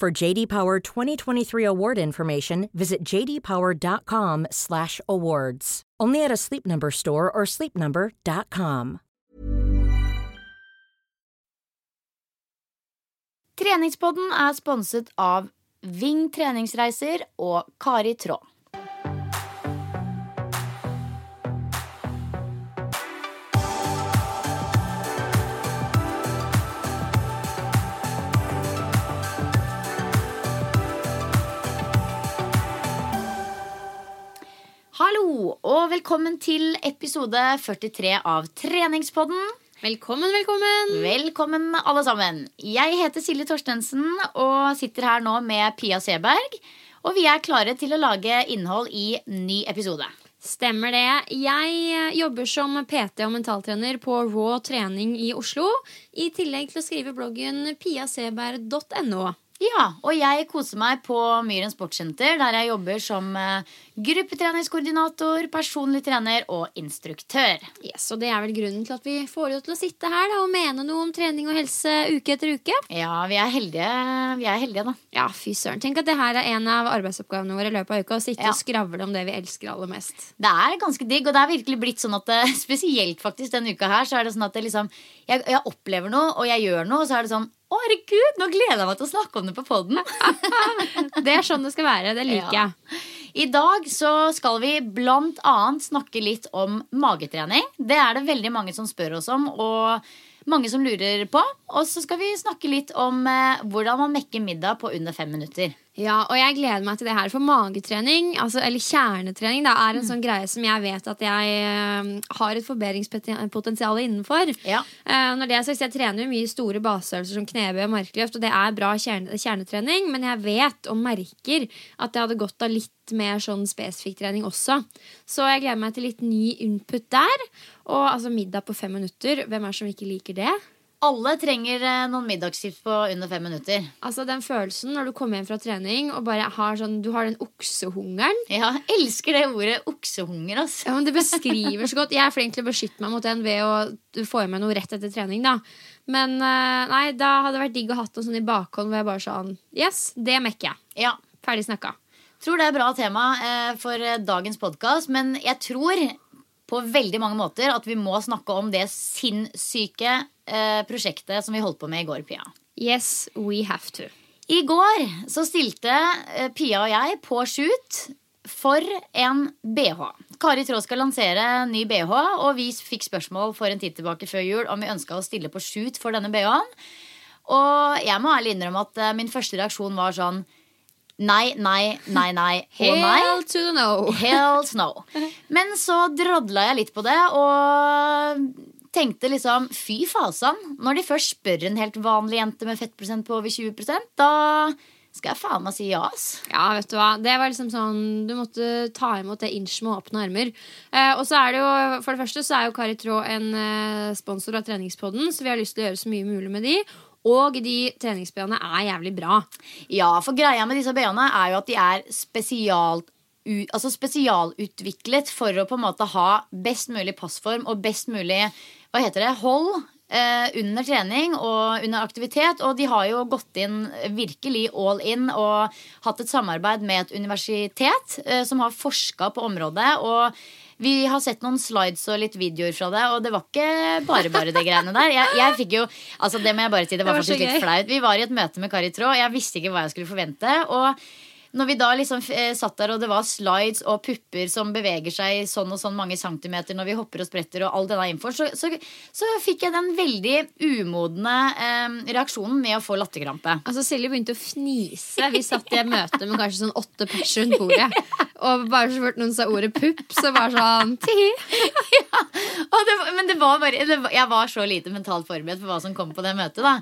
For JD Power 2023 award information, visit jdpower.com/awards. Only at a Sleep Number store or sleepnumber.com. Treningspodden er sponset av Ving treningsreiser og Kari Traa. Hallo, og velkommen til episode 43 av Treningspodden. Velkommen, velkommen. Velkommen, alle sammen. Jeg heter Silje Torstensen og sitter her nå med Pia Seberg. Og vi er klare til å lage innhold i ny episode. Stemmer det. Jeg jobber som PT og mentaltrener på Raw trening i Oslo. I tillegg til å skrive bloggen piaseberg.no. Ja, og jeg koser meg på Myren sportssenter, der jeg jobber som eh, gruppetreningskoordinator, personlig trener og instruktør. Yes, og Det er vel grunnen til at vi får deg til å sitte her da, og mene noe om trening og helse uke etter uke. Ja, vi er heldige, vi er heldige da. Ja, fy søren. Tenk at det her er en av arbeidsoppgavene våre i løpet av uka. Å sitte Ja. og skravle om det vi elsker aller mest. Det er ganske digg, og det er virkelig blitt sånn at det, spesielt faktisk denne uka her, så er det sånn at det liksom jeg, jeg opplever noe, og jeg gjør noe, og så er det sånn å, herregud, nå gleder jeg meg til å snakke om det på poden. Det er sånn det skal være. Det liker Ja. jeg. I dag så skal vi blant annet snakke litt om magetrening. Det er det veldig mange som spør oss om, og mange som lurer på. Og så skal vi snakke litt om eh, hvordan man mekker middag på under fem minutter. Ja, og jeg gleder meg til det her. For magetrening, altså, eller kjernetrening, da, er en sånn greie som jeg vet at jeg uh, har et forbedringspotensial innenfor. Ja. Uh, når det er sagt, Jeg trener jo mye store baseøvelser som knebøy og markløft, og det er bra kjerne, kjernetrening, men jeg vet og merker at jeg hadde godt av litt mer sånn spesifikk trening også. Så jeg gleder meg til litt ny input der. Og altså middag på fem minutter. Hvem er det som ikke liker det? Alle trenger eh, noen middagsskift på under fem minutter. Altså Den følelsen når du kommer hjem fra trening og bare har sånn, du har den oksehungeren. Ja, elsker det ordet oksehunger, ass. Ja, men Det beskriver så godt. Jeg er flink til å beskytte meg mot den ved å få i meg noe rett etter trening. da Men eh, nei, da hadde det vært digg å hatt noe sånn i bakhånd hvor jeg bare sånn Yes, det mekker jeg. Ja, Ferdig snakka. tror det er bra tema eh, for dagens podkast, men jeg tror på veldig mange måter at vi må snakke om det sinnssyke prosjektet som vi holdt på med i går, Pia. Yes, we have to. I går så stilte eh, Pia og jeg på shoot for en BH. Kari Traa skal lansere ny BH, og vi fikk spørsmål for en tid tilbake før jul om vi ønska å stille på shoot for denne BH-en. Og jeg må ærlig innrømme at eh, min første reaksjon var sånn Nei, nei, nei, nei og nei. Hell to no. Hells no. Men så drodla jeg litt på det og tenkte liksom fy fasan. Når de først spør en helt vanlig jente med fettprosent på over 20 da skal jeg faen meg si ja, ass. Ja, vet du hva. Det var liksom sånn Du måtte ta imot det inch med åpne armer. Eh, og så er det jo For det første så er jo Kari Traa en eh, sponsor av Treningspodden, så vi har lyst til å gjøre så mye mulig med de. Og de treningsbh-ene er jævlig bra. Ja, for greia med disse BH-ene er jo at de er spesialt altså spesialutviklet for å på en måte ha best mulig passform og best mulig hva heter det, hold eh, under trening og under aktivitet. Og de har jo gått inn virkelig all in og hatt et samarbeid med et universitet eh, som har forska på området. og vi har sett noen slides og litt videoer fra det, og det var ikke bare bare det greiene der. Jeg, jeg fikk jo, altså Det må jeg bare si, det var, Det var faktisk litt flaut. Vi var i et møte med Kari Traa, og jeg visste ikke hva jeg skulle forvente. Og når vi da liksom eh, satt der, og det var slides og pupper som beveger seg sånn og sånn mange centimeter når vi hopper og spretter, og all denne infoen, så, så, så fikk jeg den veldig umodne eh, reaksjonen med å få latterkrampe. Altså Silje begynte å fnise. Vi satt i et møte med kanskje sånn åtte pers rundt bordet. Og bare så fort noen sa ordet pupp, så var sånn tihi. Ja, det, men det var bare, det var, jeg var så lite mentalt forberedt for hva som kom på det møtet. da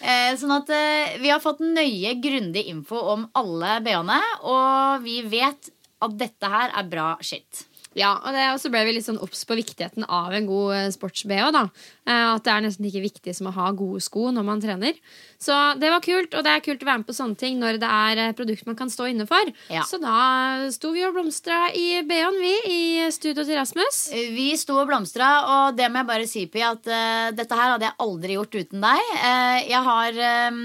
eh, Sånn at eh, vi har fått nøye, grundig info om alle BH-ene, og vi vet at dette her er bra shit. Ja, og, det, og så ble vi litt sånn obs på viktigheten av en god eh, sports-BH. da. Eh, At det er nesten like viktig som å ha gode sko når man trener. Så det var kult, og det er kult å være med på sånne ting når det er eh, produkt man kan stå inne for. Ja. Så da sto vi og blomstra i BH-en, vi, i studio til Rasmus. Vi sto og blomstra, og det må jeg bare si, Pi, at uh, dette her hadde jeg aldri gjort uten deg. Uh, jeg har eh,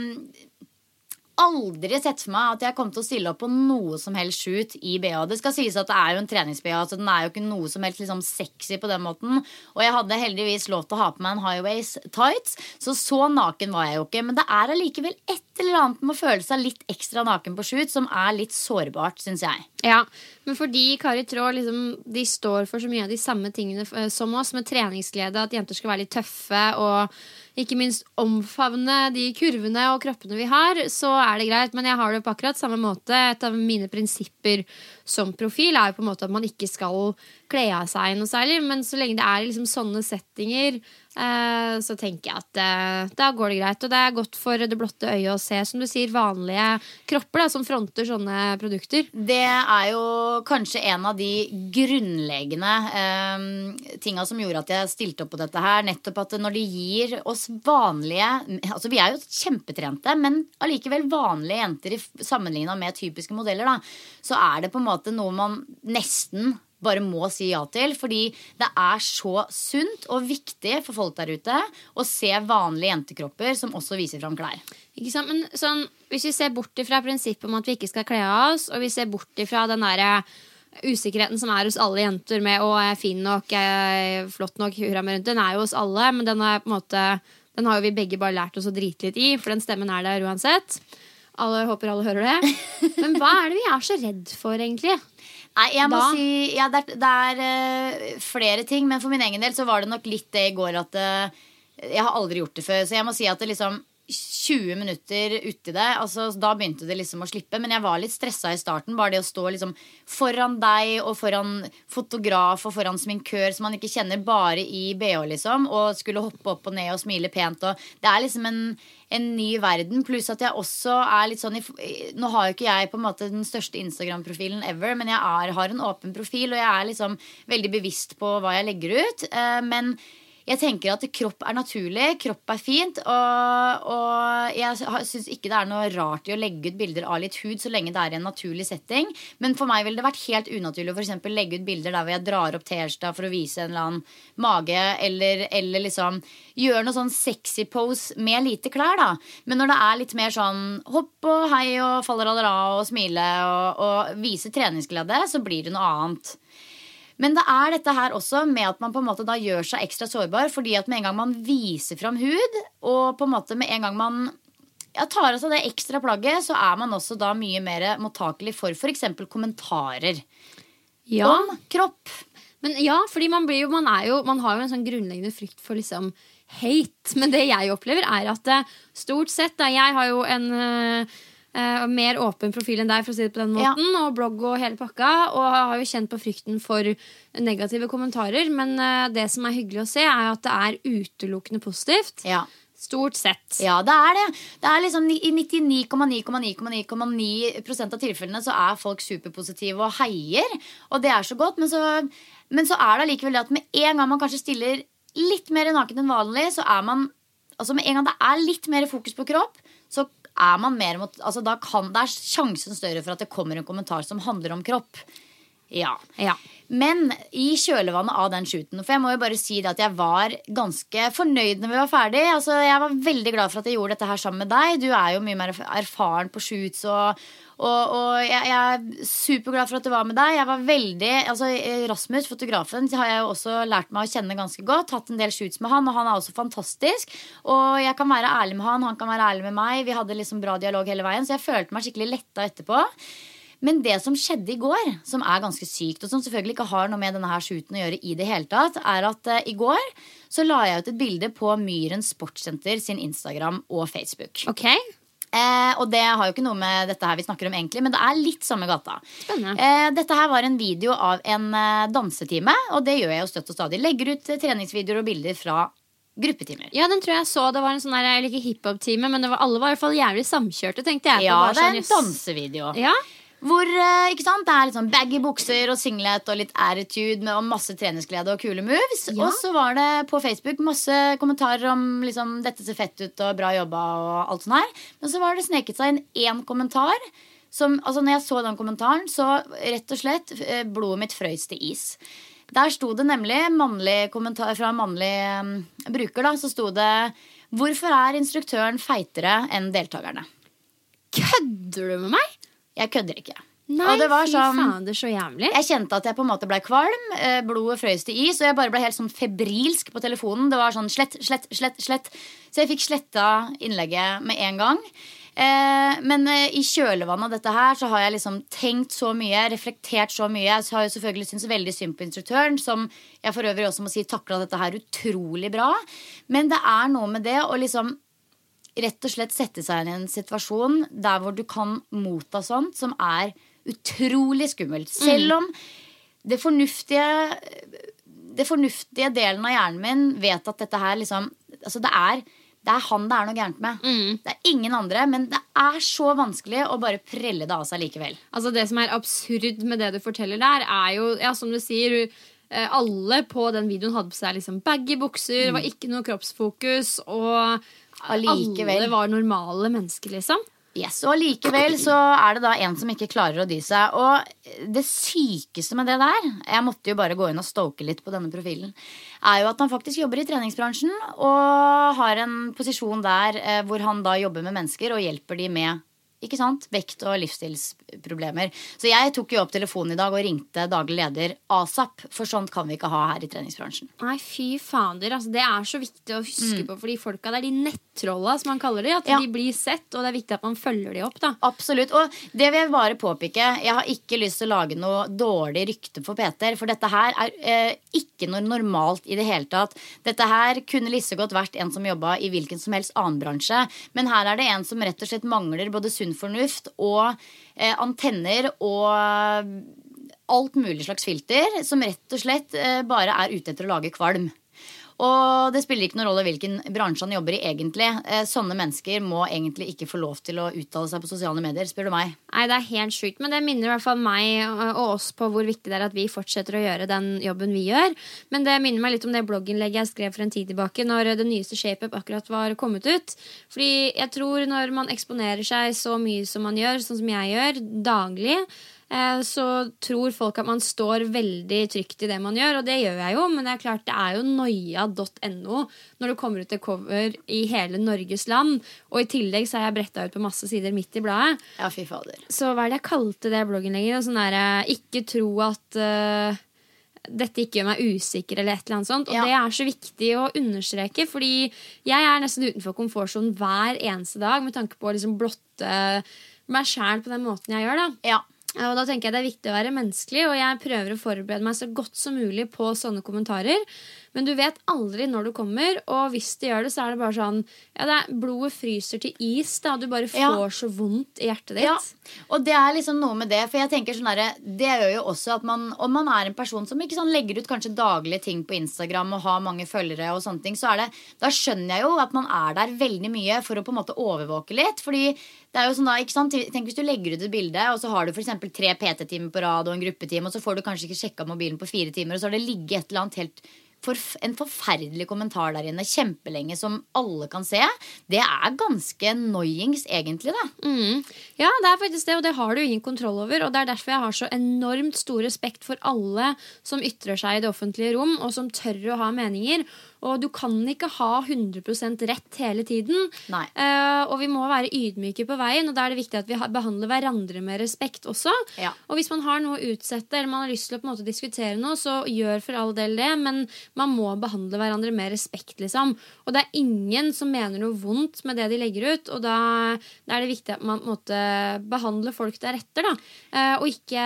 aldri sett for meg at jeg kom til å stille opp på noe som helst shoot i BH. Det skal sies at det er jo en treningsBH, så den er jo ikke noe som helst liksom sexy på den måten. Og jeg hadde heldigvis lov til å ha på meg en highways tights, så så naken var jeg jo ikke. Men det er allikevel et eller annet med å føle seg litt ekstra naken på shoot som er litt sårbart, syns jeg. Ja, men fordi Kari Traa liksom, de står for så mye av de samme tingene eh, som oss, med treningsglede, at jenter skal være litt tøffe og ikke minst omfavne de kurvene og kroppene vi har, så er det greit. Men jeg har det på akkurat samme måte. Et av mine prinsipper som profil er jo på en måte at man ikke skal kle av seg noe særlig, men så lenge det er liksom sånne settinger, så tenker jeg at eh, da går det greit. Og det er godt for det blotte øyet å se, som du sier, vanlige kropper da, som fronter sånne produkter. Det er jo kanskje en av de grunnleggende um, tinga som gjorde at jeg stilte opp på dette her. Nettopp at når de gir oss vanlige Altså vi er jo kjempetrente, men allikevel vanlige jenter sammenligna med typiske modeller, da, så er det på en måte noe man nesten bare må si ja til. Fordi det er så sunt og viktig for folk der ute å se vanlige jentekropper som også viser fram klær. Ikke sant? Men sånn, hvis vi ser bort ifra prinsippet om at vi ikke skal kle av oss, og vi ser bort ifra den derre usikkerheten som er hos alle jenter med 'å, jeg er fin nok, jeg er flott nok', hurra meg rundt, den er jo hos alle, men den er måte den har jo vi begge bare lært oss å drite litt i, for den stemmen er der uansett. Alle håper alle hører det. Men hva er det vi er så redd for, egentlig? Nei, jeg må Da- si ja, Det er, det er eh, flere ting, men for min egen del så var det nok litt det i går at eh, Jeg har aldri gjort det før, så jeg må si at det liksom 20 minutter uti det, altså, da begynte det liksom å slippe. Men jeg var litt stressa i starten. Bare det å stå liksom foran deg og foran fotograf og foran sminkør som man ikke kjenner, bare i bh, liksom. Og skulle hoppe opp og ned og smile pent. Og det er liksom en, en ny verden. Pluss at jeg også er litt sånn Nå har jo ikke jeg på en måte den største Instagram-profilen ever, men jeg er, har en åpen profil, og jeg er liksom veldig bevisst på hva jeg legger ut. Eh, men jeg tenker at kropp er naturlig, kropp er fint. Og, og jeg syns ikke det er noe rart i å legge ut bilder av litt hud så lenge det er i en naturlig setting. Men for meg ville det vært helt unaturlig å for legge ut bilder der hvor jeg drar opp T-skjorta for å vise en eller annen mage, eller, eller liksom gjøre noe sånn sexy pose med lite klær, da. Men når det er litt mer sånn hopp og hei og faller aller av og smile og, og vise treningsglede, så blir det noe annet. Men det er dette her også med at man på en måte da gjør seg ekstra sårbar. Fordi at med en gang man viser fram hud, og på en måte med en gang man ja, tar av seg det ekstra plagget, så er man også da mye mer mottakelig for f.eks. kommentarer Ja. om kropp. Men ja, fordi man, blir jo, man, jo, man har jo en sånn grunnleggende frykt for liksom hate. Men det jeg opplever, er at eh, stort sett da, Jeg har jo en eh, eh, mer åpen profil enn deg, for å si det på den Ja. måten. Og blogg og hele pakka. Og har jo kjent på frykten for negative kommentarer. Men eh, det som er hyggelig å se, er at det er utelukkende positivt. Ja. Stort sett. Ja, det er det. Det er liksom I 99,9,9,9% av tilfellene så er folk superpositive og heier. Og det er så godt. Men så, men så er det allikevel det at med en gang man kanskje stiller litt mer naken enn vanlig, så er man altså med en gang det er litt mer fokus på kropp, så er man mer mot altså da kan, Det er sjansen større for at det kommer en kommentar som handler om kropp. Ja. Ja. Men i kjølvannet av den shooten For jeg må jo bare si det at jeg var ganske fornøyd når vi var ferdig. Altså, jeg var veldig glad for at jeg gjorde dette her sammen med deg. Du er jo mye mer erfaren på shoots. Og, og, og jeg, jeg er superglad for at du var med deg. Jeg var veldig, altså Rasmus, fotografen, har jeg jo også lært meg å kjenne ganske godt. Hatt en del shoots med han, og han er også fantastisk. Og jeg kan være ærlig med han, han kan være ærlig med meg. Vi hadde liksom bra dialog hele veien, så jeg følte meg skikkelig letta etterpå. Men det som skjedde i går, som er ganske sykt, og som selvfølgelig ikke har noe med denne her shooten å gjøre i det hele tatt, er at uh, i går så la jeg ut et bilde på Myren Sportssenter sin Instagram og Facebook. Ok, Eh, og det har jo ikke noe med dette her vi snakker om egentlig, men det er litt samme gata. Eh, dette her var en video av en eh, dansetime, og det gjør jeg jo støtt og stadig. Legger ut eh, treningsvideoer og bilder fra gruppetimer. Ja, den tror jeg så. Det var en sånn der, eller ikke hiphop-time, men det var, alle var i hvert fall jævlig samkjørte, tenkte jeg. Ja, var det er sånn, en dansevideo. Ja, Hvor eh, ikke sant? det er litt sånn baggy bukser og singlet og litt attitude med, og masse treningsglede og kule moves. Ja. Og så var det på Facebook masse kommentarer om liksom, 'dette ser fett ut' og 'bra jobba' og alt sånt her. Men så var det sneket seg inn én kommentar. Som, altså når jeg så den kommentaren, så rett og slett eh, blodet mitt frøys til is. Der sto det nemlig mannlig kommentar fra en mannlig um, bruker. da, Så sto det 'Hvorfor er instruktøren feitere enn deltakerne?' Kødder du med meg? Jeg kødder ikke. Nei, Og det var fy sånn- faen, det er så jævlig. Jeg kjente at jeg på en måte ble kvalm. eh, Blodet frøys til is, og jeg bare ble helt sånn febrilsk på telefonen. Det var sånn slett, slett, slett, slett. Så jeg fikk sletta innlegget med en gang. Eh, men eh, i kjølvannet av dette her så har jeg liksom tenkt så mye, reflektert så mye. Jeg har jo selvfølgelig syntes veldig synd på instruktøren, som jeg for øvrig også må si takla dette her utrolig bra. Men det er noe med det å liksom rett og slett sette seg i en situasjon der hvor du kan motta sånt som er utrolig skummelt. Selv om det fornuftige Det fornuftige delen av hjernen min vet at dette her liksom Altså det er det er han det er noe gærent med. Det er ingen andre, men det er så vanskelig å bare prelle det av seg likevel. Altså Det som er absurd med det du forteller der, er jo, ja, som du sier eh, Alle på den videoen hadde på seg liksom baggy bukser, det var ikke noe kroppsfokus, og Allikevel. alle var normale mennesker, liksom. Yes, Og likevel så er det da en som ikke klarer å dy seg. Og det sykeste med det der, jeg måtte jo bare gå inn og stoke litt på denne profilen, er jo at han faktisk jobber i treningsbransjen og har en posisjon der eh, hvor han da jobber med mennesker og hjelper de med ikke sant? vekt- og livsstilsproblemer. Så jeg tok jo opp telefonen i dag og ringte daglig leder asap, for sånt kan vi ikke ha her i treningsbransjen. Nei, fy fader. Altså, det er så viktig å huske på for de folka. Det er de nettrolla, som man kaller de. At Mm. Ja. de blir sett, og det er viktig at man følger de opp. da Absolutt. Og det vil jeg bare påpeke. Jeg har ikke lyst til å lage noe dårlig rykte for Peter. For dette her er eh, ikke noe normalt i det hele tatt. Dette her kunne lisse godt vært en som jobba i hvilken som helst annen bransje. Men her er det en som rett og slett mangler både sunn fornuft og eh, antenner og eh, alt mulig slags filter. Som rett og slett eh, bare er ute etter å lage kvalm. Og det spiller ikke noen rolle hvilken bransje han jobber i egentlig. Eh, sånne mennesker må egentlig ikke få lov til å uttale seg på sosiale medier, spør du meg. Nei, Det er helt sjukt, men det minner i hvert fall meg og oss på hvor viktig det er at vi fortsetter å gjøre den jobben vi gjør. Men det minner meg litt om det blogginnlegget jeg skrev for en tid tilbake, når det nyeste ShapeUp akkurat var kommet ut. Fordi jeg tror når man eksponerer seg så mye som man gjør, sånn som jeg gjør, daglig, så tror folk at man står veldig trygt i det man gjør, og det gjør jeg jo, men det er klart det er jo noia.no når du kommer ut til cover i hele Norges land, og i tillegg så har jeg bretta ut på masse sider midt i bladet. Ja, fy fader. Så hva er det jeg kalte det blogginnlegget? Sånn der, eh, ikke tro at uh, dette ikke gjør meg usikker, eller et eller annet sånt. Og Ja. det er så viktig å understreke, fordi jeg er nesten utenfor komfortsonen hver eneste dag med tanke på å liksom blotte meg sjæl på den måten jeg gjør. da Ja. Og da tenker jeg det er viktig å være menneskelig, og jeg prøver å forberede meg så godt som mulig på sånne kommentarer. Men du vet aldri når du kommer, og hvis det gjør det, så er det bare sånn Ja, det er, blodet fryser til is, da. Du bare Ja. får så vondt i hjertet ditt. Ja, og det er liksom noe med det. For jeg tenker sånn der, Det gjør jo også at man Om man er en person som ikke sånn legger ut kanskje daglige ting på Instagram og har mange følgere og sånne ting, så er det Da skjønner jeg jo at man er der veldig mye for å på en måte overvåke litt. Fordi det er jo sånn da, ikke sant Tenk hvis du legger ut et bilde, og så har du f.eks. tre PT-timer på rad og en gruppetime, og så får du kanskje ikke sjekka mobilen på fire timer, og så har det ligget et eller annet helt en forferdelig kommentar der inne kjempelenge som alle kan se. Det er ganske noyings, egentlig, da. Mm. Ja, det er faktisk det, og det har du ingen kontroll over. Og det er derfor jeg har så enormt stor respekt for alle som ytrer seg i det offentlige rom, og som tør å ha meninger. Og du kan ikke ha 100% rett hele tiden. Eh, og vi må være ydmyke på veien, og da er det viktig at vi behandler hverandre med respekt også. Ja. Og hvis man har noe å utsette, eller man har lyst til å på en måte diskutere noe, så gjør for all del det, men man må behandle hverandre med respekt, liksom. Og det er ingen som mener noe vondt med det de legger ut, og da, da er det viktig at man på en måte behandler folk deretter, da. Uh, og ikke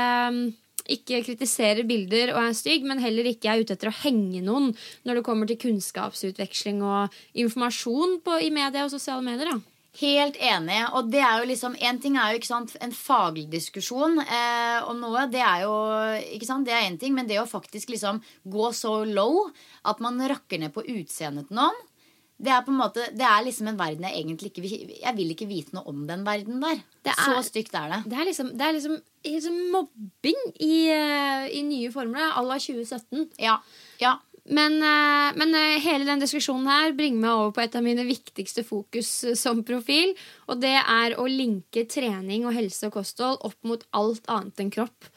ikke kritiserer bilder og er stygg, men heller ikke er ute etter å henge noen når det kommer til kunnskapsutveksling og informasjon på, i media og sosiale medier. da. Helt enig. Og det er jo liksom En ting er jo ikke sant, en faglig diskusjon eh, om noe. Det er jo ikke sant, det er én ting, men det å faktisk liksom gå så low at man rakker ned på utseendet til noen det er på en måte, det er liksom en verden jeg egentlig ikke Jeg vil ikke vite noe om den verden der. Det er- Så stygt er det. Det er liksom, det er liksom, liksom mobbing i, eh, i nye formler à la 2017. Ja. ja. Men, eh, men eh, hele den diskusjonen her bringer meg over på et av mine viktigste fokus som profil. Og det er å linke trening og helse og kosthold opp mot alt annet enn kropp.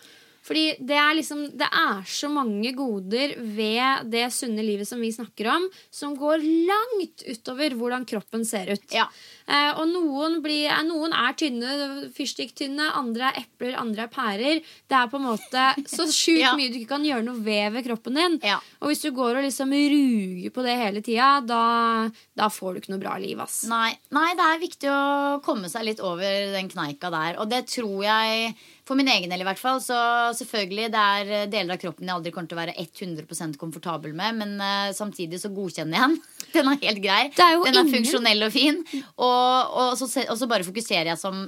Fordi det er liksom Det er så mange goder ved det sunne livet som vi snakker om, som går langt utover hvordan kroppen ser ut. Ja. Eh, og noen, blir, eh, noen er tynne, fyrstikktynne, andre er epler, andre er pærer. Det er på en måte så sjukt Ja. mye du ikke kan gjøre noe ved ved kroppen din. Ja. Og hvis du går og liksom ruger på det hele tida, da, da får du ikke noe bra liv, ass. Nei, nei, det er viktig å komme seg litt over den kneika der. Og det tror jeg, for min egen del i hvert fall, så selvfølgelig det er eh, deler av kroppen jeg aldri kommer til å være 100% komfortabel med, men uh, samtidig så godkjenner jeg den. Den er helt grei. Er den er ingen- funksjonell og fin. Og, og, så, og så bare fokuserer jeg som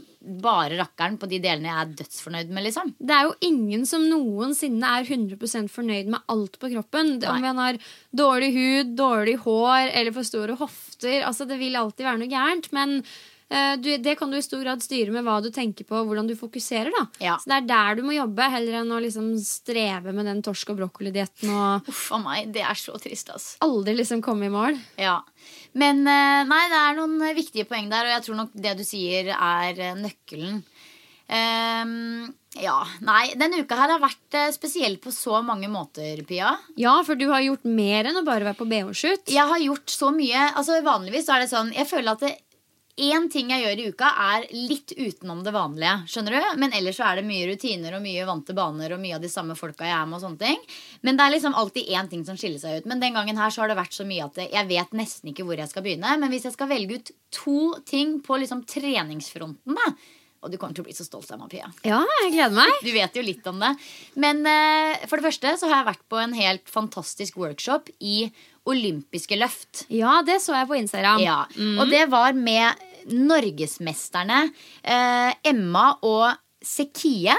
bare rakkeren på de delene jeg er dødsfornøyd med, liksom. Det er jo ingen som noensinne er 100% fornøyd med alt på kroppen. Nei. Om en har dårlig hud, dårlig hår eller for store hofter. Altså, det vil alltid være noe gærent. Men du, det kan du i stor grad styre med hva du tenker på, og hvordan du fokuserer. da. Ja. Så det er der du må jobbe, heller enn å liksom streve med den torsk- og brokkolidietten og Uff a meg, det er så trist, ass. aldri liksom komme i mål. Ja. Men eh, nei, det er noen eh, viktige poeng der, og jeg tror nok det du sier, er eh, nøkkelen. Um, ja. Nei, denne uka her har vært eh, spesiell på så mange måter, Pia. Ja, for du har gjort mer enn å bare være på BH-shoot. Jeg har gjort så mye. Altså Vanligvis er det sånn Jeg føler at det Én ting jeg gjør i uka, er litt utenom det vanlige. skjønner du? Men ellers så er det mye rutiner og mye vante baner og mye av de samme folka jeg er med. og sånne ting. Men det er liksom alltid én ting som skiller seg ut. Men den gangen her så har det vært så mye at jeg vet nesten ikke hvor jeg skal begynne. Men hvis jeg skal velge ut to ting på liksom treningsfronten, da Og du kommer til å bli så stolt av meg, Pia. Ja, jeg gleder meg. Du vet jo litt om det. Men uh, for det første så har jeg vært på en helt fantastisk workshop i olympiske løft. Ja, det så jeg på Instagram. Ja, Og det var med norgesmesterne eh, Emma og Sekie.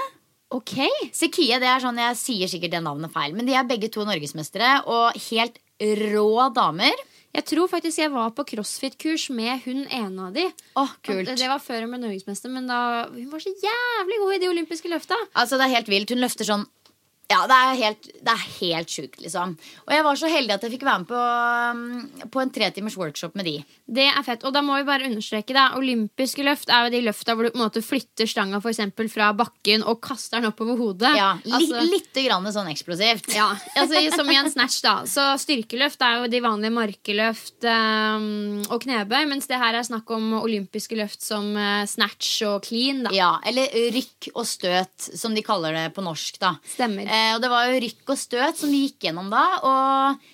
Ok. Sekie, det er sånn, Jeg sier sikkert det navnet feil, men de er begge to norgesmestere og helt rå damer. Jeg tror faktisk jeg var på crossfit-kurs med hun ene av de. Oh, kult. Det var før hun ble norgesmester, men da, hun var så jævlig god i de olympiske løfta. Altså, det er helt vilt. Hun løfter sånn ja, det er helt, det er helt sjukt, liksom. Og jeg var så heldig at jeg fikk være med på, um, på en tretimers workshop med de. Det er fett. Og da må vi bare understreke det. Olympiske løft er jo de løfta hvor du på en måte flytter stanga for eksempel fra bakken og kaster den oppover hodet. Ja, Altså- Litt grann sånn eksplosivt. Ja, altså Som i en snatch, da. Så styrkeløft er jo de vanlige markeløft um, og knebøy, mens det her er snakk om olympiske løft som uh, snatch og clean. da Ja, Eller rykk og støt, som de kaller det på norsk. da Stemmer. Eh, Og det var jo rykk og støt som vi gikk gjennom da. Og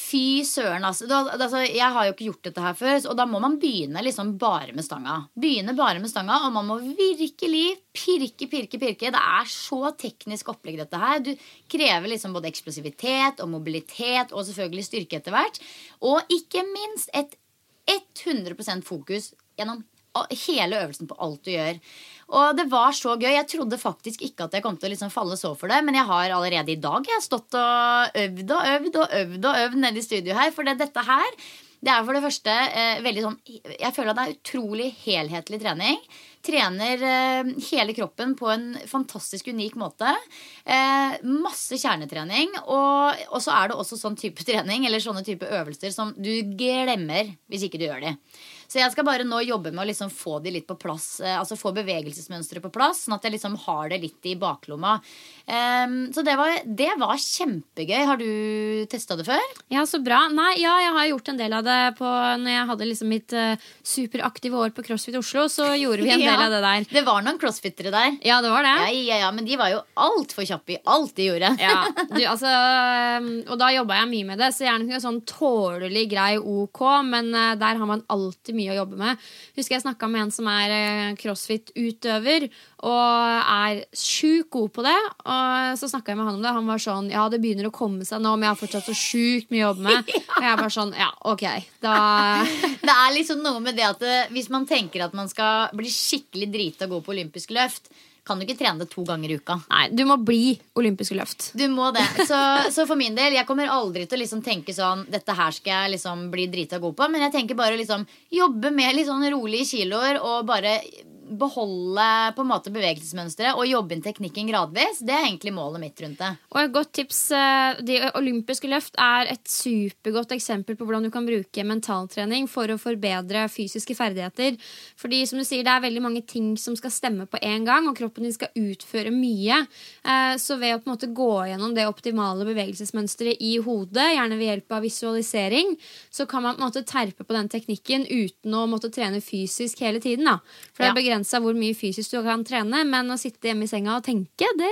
fy søren, altså. Da, altså. Jeg har jo ikke gjort dette her før, og da må man begynne liksom bare med stanga. Begynne bare med stanga, og man må virkelig pirke, pirke, pirke. Det er så teknisk opplegg, dette her. Du krever liksom både eksplosivitet og mobilitet og selvfølgelig styrke etter hvert. Og ikke minst et 100% fokus gjennom hele øvelsen på alt du gjør. Og det var så gøy. Jeg trodde faktisk ikke at jeg kom til å liksom falle så for det, men jeg har allerede i dag jeg har stått og øvd og øvd og øvd og øvd nede i studio her. For det, dette her Det er for det første eh, veldig sånn Jeg føler at det er utrolig helhetlig trening. Trener eh, hele kroppen på en fantastisk unik måte. Eh, masse kjernetrening. Og, og så er det også sånn type trening eller sånne type øvelser som du glemmer hvis ikke du gjør de. Så jeg skal bare nå jobbe med å liksom få de litt på plass. eh, Altså få bevegelsesmønsteret på plass, sånn at jeg liksom har det litt i baklomma. Um, så det var, det var kjempegøy. Har du testa det før? Ja, så bra. Nei, ja, jeg har gjort en del av det på når jeg hadde liksom mitt uh, superaktive år på CrossFit Oslo. Så gjorde vi en del Ja. av det der. Det var noen crossfittere der. Ja, det var det. Ja, ja, ja, Men de var jo altfor kjappe i alt de gjorde. Ja, du, altså, og da jobba jeg mye med det, så gjerne er ikke sånn tålelig grei OK, men uh, der har man alltid mye å jobbe med. Husker jeg snakka med en som er eh, crossfit-utøver, og er sjukt god på det. Og så snakka jeg med han om det, han var sånn Ja, det begynner å komme seg nå, men jeg har fortsatt så sjukt mye å jobbe med. Og jeg bare sånn Ja, OK, da Det er liksom noe med det at eh, hvis man tenker at man skal bli skikkelig drita god på olympisk løft, kan du ikke trene det to ganger i uka. Nei, du må bli olympiske løft. Du må det. Så, så for min del, jeg kommer aldri til å liksom tenke sånn Dette her skal jeg liksom bli drita god på. Men jeg tenker bare liksom jobbe med litt sånn rolige kiloer og bare beholde på en måte bevegelsesmønsteret og jobbe inn teknikken gradvis. Det er egentlig målet mitt rundt det. Og et godt tips eh, De olympiske løft er et supergodt eksempel på hvordan du kan bruke mentaltrening for å forbedre fysiske ferdigheter. Fordi som du sier, det er veldig mange ting som skal stemme på en gang, og kroppen din skal utføre mye. Eh, Så ved å på en måte gå gjennom det optimale bevegelsesmønsteret i hodet, gjerne ved hjelp av visualisering, så kan man på en måte terpe på den teknikken uten å måtte trene fysisk hele tiden. da. For det Ja. Begrensa hvor mye fysisk du kan trene, men å sitte hjemme i senga og tenke, det,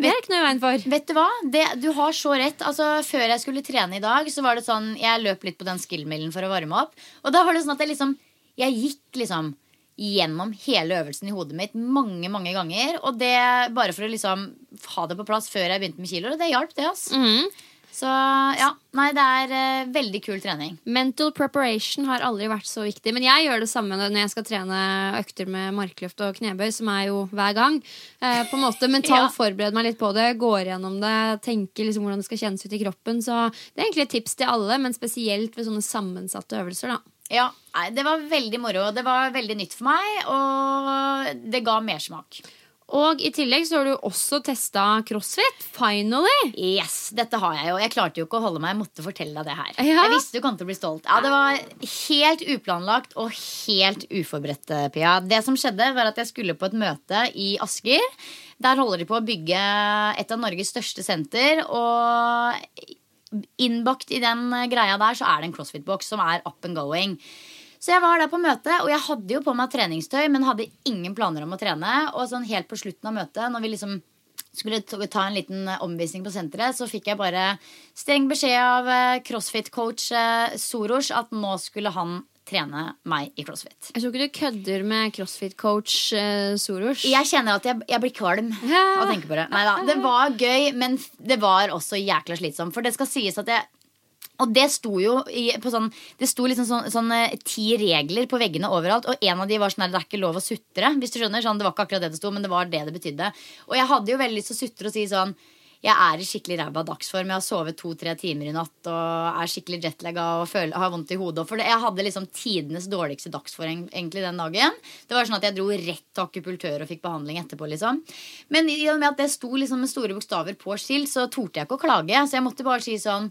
det er ikke noe i veien for. Vet du hva? Det, du har så rett. Altså, før jeg skulle trene i dag, så var det sånn Jeg løp litt på den skill-millen for å varme opp. Og da var det sånn at jeg liksom Jeg gikk liksom gjennom hele øvelsen i hodet mitt mange, mange ganger. Og det bare for å liksom ha det på plass før jeg begynte med kiloer. Og det hjalp, det. altså. Mhm. Så ja. Nei, det er eh, veldig kul trening. Mental preparation har aldri vært så viktig. Men jeg gjør det samme når jeg skal trene økter med markløft og knebøy, som er jo hver gang. Eh, på en måte Mentalt Ja. forbereder meg litt på det, går gjennom det, tenker liksom hvordan det skal kjennes ut i kroppen. Så det er egentlig et tips til alle, men spesielt ved sånne sammensatte øvelser. da Ja, nei, Det var veldig moro. Det var veldig nytt for meg, og det ga mersmak. Og i tillegg så har du også testa crossfit. Finally! Yes, dette har jeg jo. Jeg klarte jo ikke å holde meg. Jeg måtte fortelle deg det her. Ja. Jeg visste du kom til å bli stolt. Ja, Det var helt uplanlagt og helt uforberedt, eh, Pia. Det som skjedde, var at jeg skulle på et møte i Asker. Der holder de på å bygge et av Norges største senter. Og innbakt i den greia der så er det en crossfit-boks som er up and going. Så jeg var der på møte, og jeg hadde jo på meg treningstøy, men hadde ingen planer om å trene. Og sånn helt på slutten av møtet, når vi liksom skulle ta en liten eh, omvisning på senteret, så fikk jeg bare streng beskjed av eh, crossfit-coach eh, Soros at nå skulle han trene meg i crossfit. Jeg tror ikke du kødder med crossfit-coach uh, Soros. Jeg kjenner at jeg, jeg blir kvalm av å tenke på det. Neida, det var gøy, men det var også jækla slitsomt. For det skal sies at jeg og det sto jo i, sånn Det sto liksom sånn, sånn eh, ti regler på veggene overalt. Og en av de var sånn her, det er ikke lov å sutre. Hvis du skjønner, sånn, Det var ikke akkurat det det sto, men det var det det betydde. Og jeg hadde jo veldig lyst til å sutre og si sånn jeg er i skikkelig ræva dagsform. Jeg har sovet to-tre timer i natt og er skikkelig jetlagga og føler, har vondt i hodet. For jeg hadde liksom tidenes dårligste dagsform egentlig den dagen. Det var sånn at jeg dro rett til akupultør og fikk behandling etterpå. liksom Men i og med at det sto liksom med store bokstaver på skilt, så torde jeg ikke å klage. Så jeg måtte bare si sånn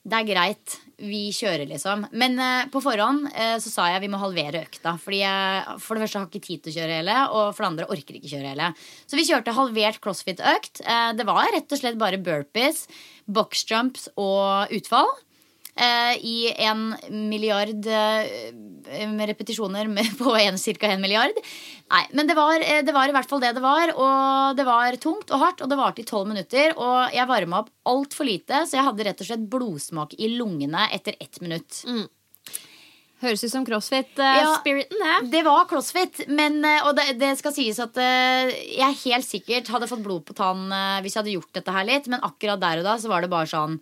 det er greit. Vi kjører, liksom. Men eh, på forhånd eh, så sa jeg vi må halvere økta. Fordi jeg for det første har ikke tid til å kjøre hele, og for det andre orker ikke kjøre hele. Så vi kjørte halvert crossfit-økt. Eh, det var rett og slett bare burpees, boxjumps og utfall. Eh, I en milliard eh, med repetisjoner med, på en, ca. en milliard. Nei, men det var, eh, det var i hvert fall det det var. Og det var tungt og hardt, og det varte i tolv minutter. Og jeg varma opp altfor lite, så jeg hadde rett og slett blodsmak i lungene etter ett minutt. Høres ut som crossfit-spiriten, det. Det var crossfit, men, eh, og det, det skal sies at uh, jeg helt sikkert hadde fått blod på tann uh, hvis jeg hadde gjort dette her litt, men akkurat der og da så var det bare sånn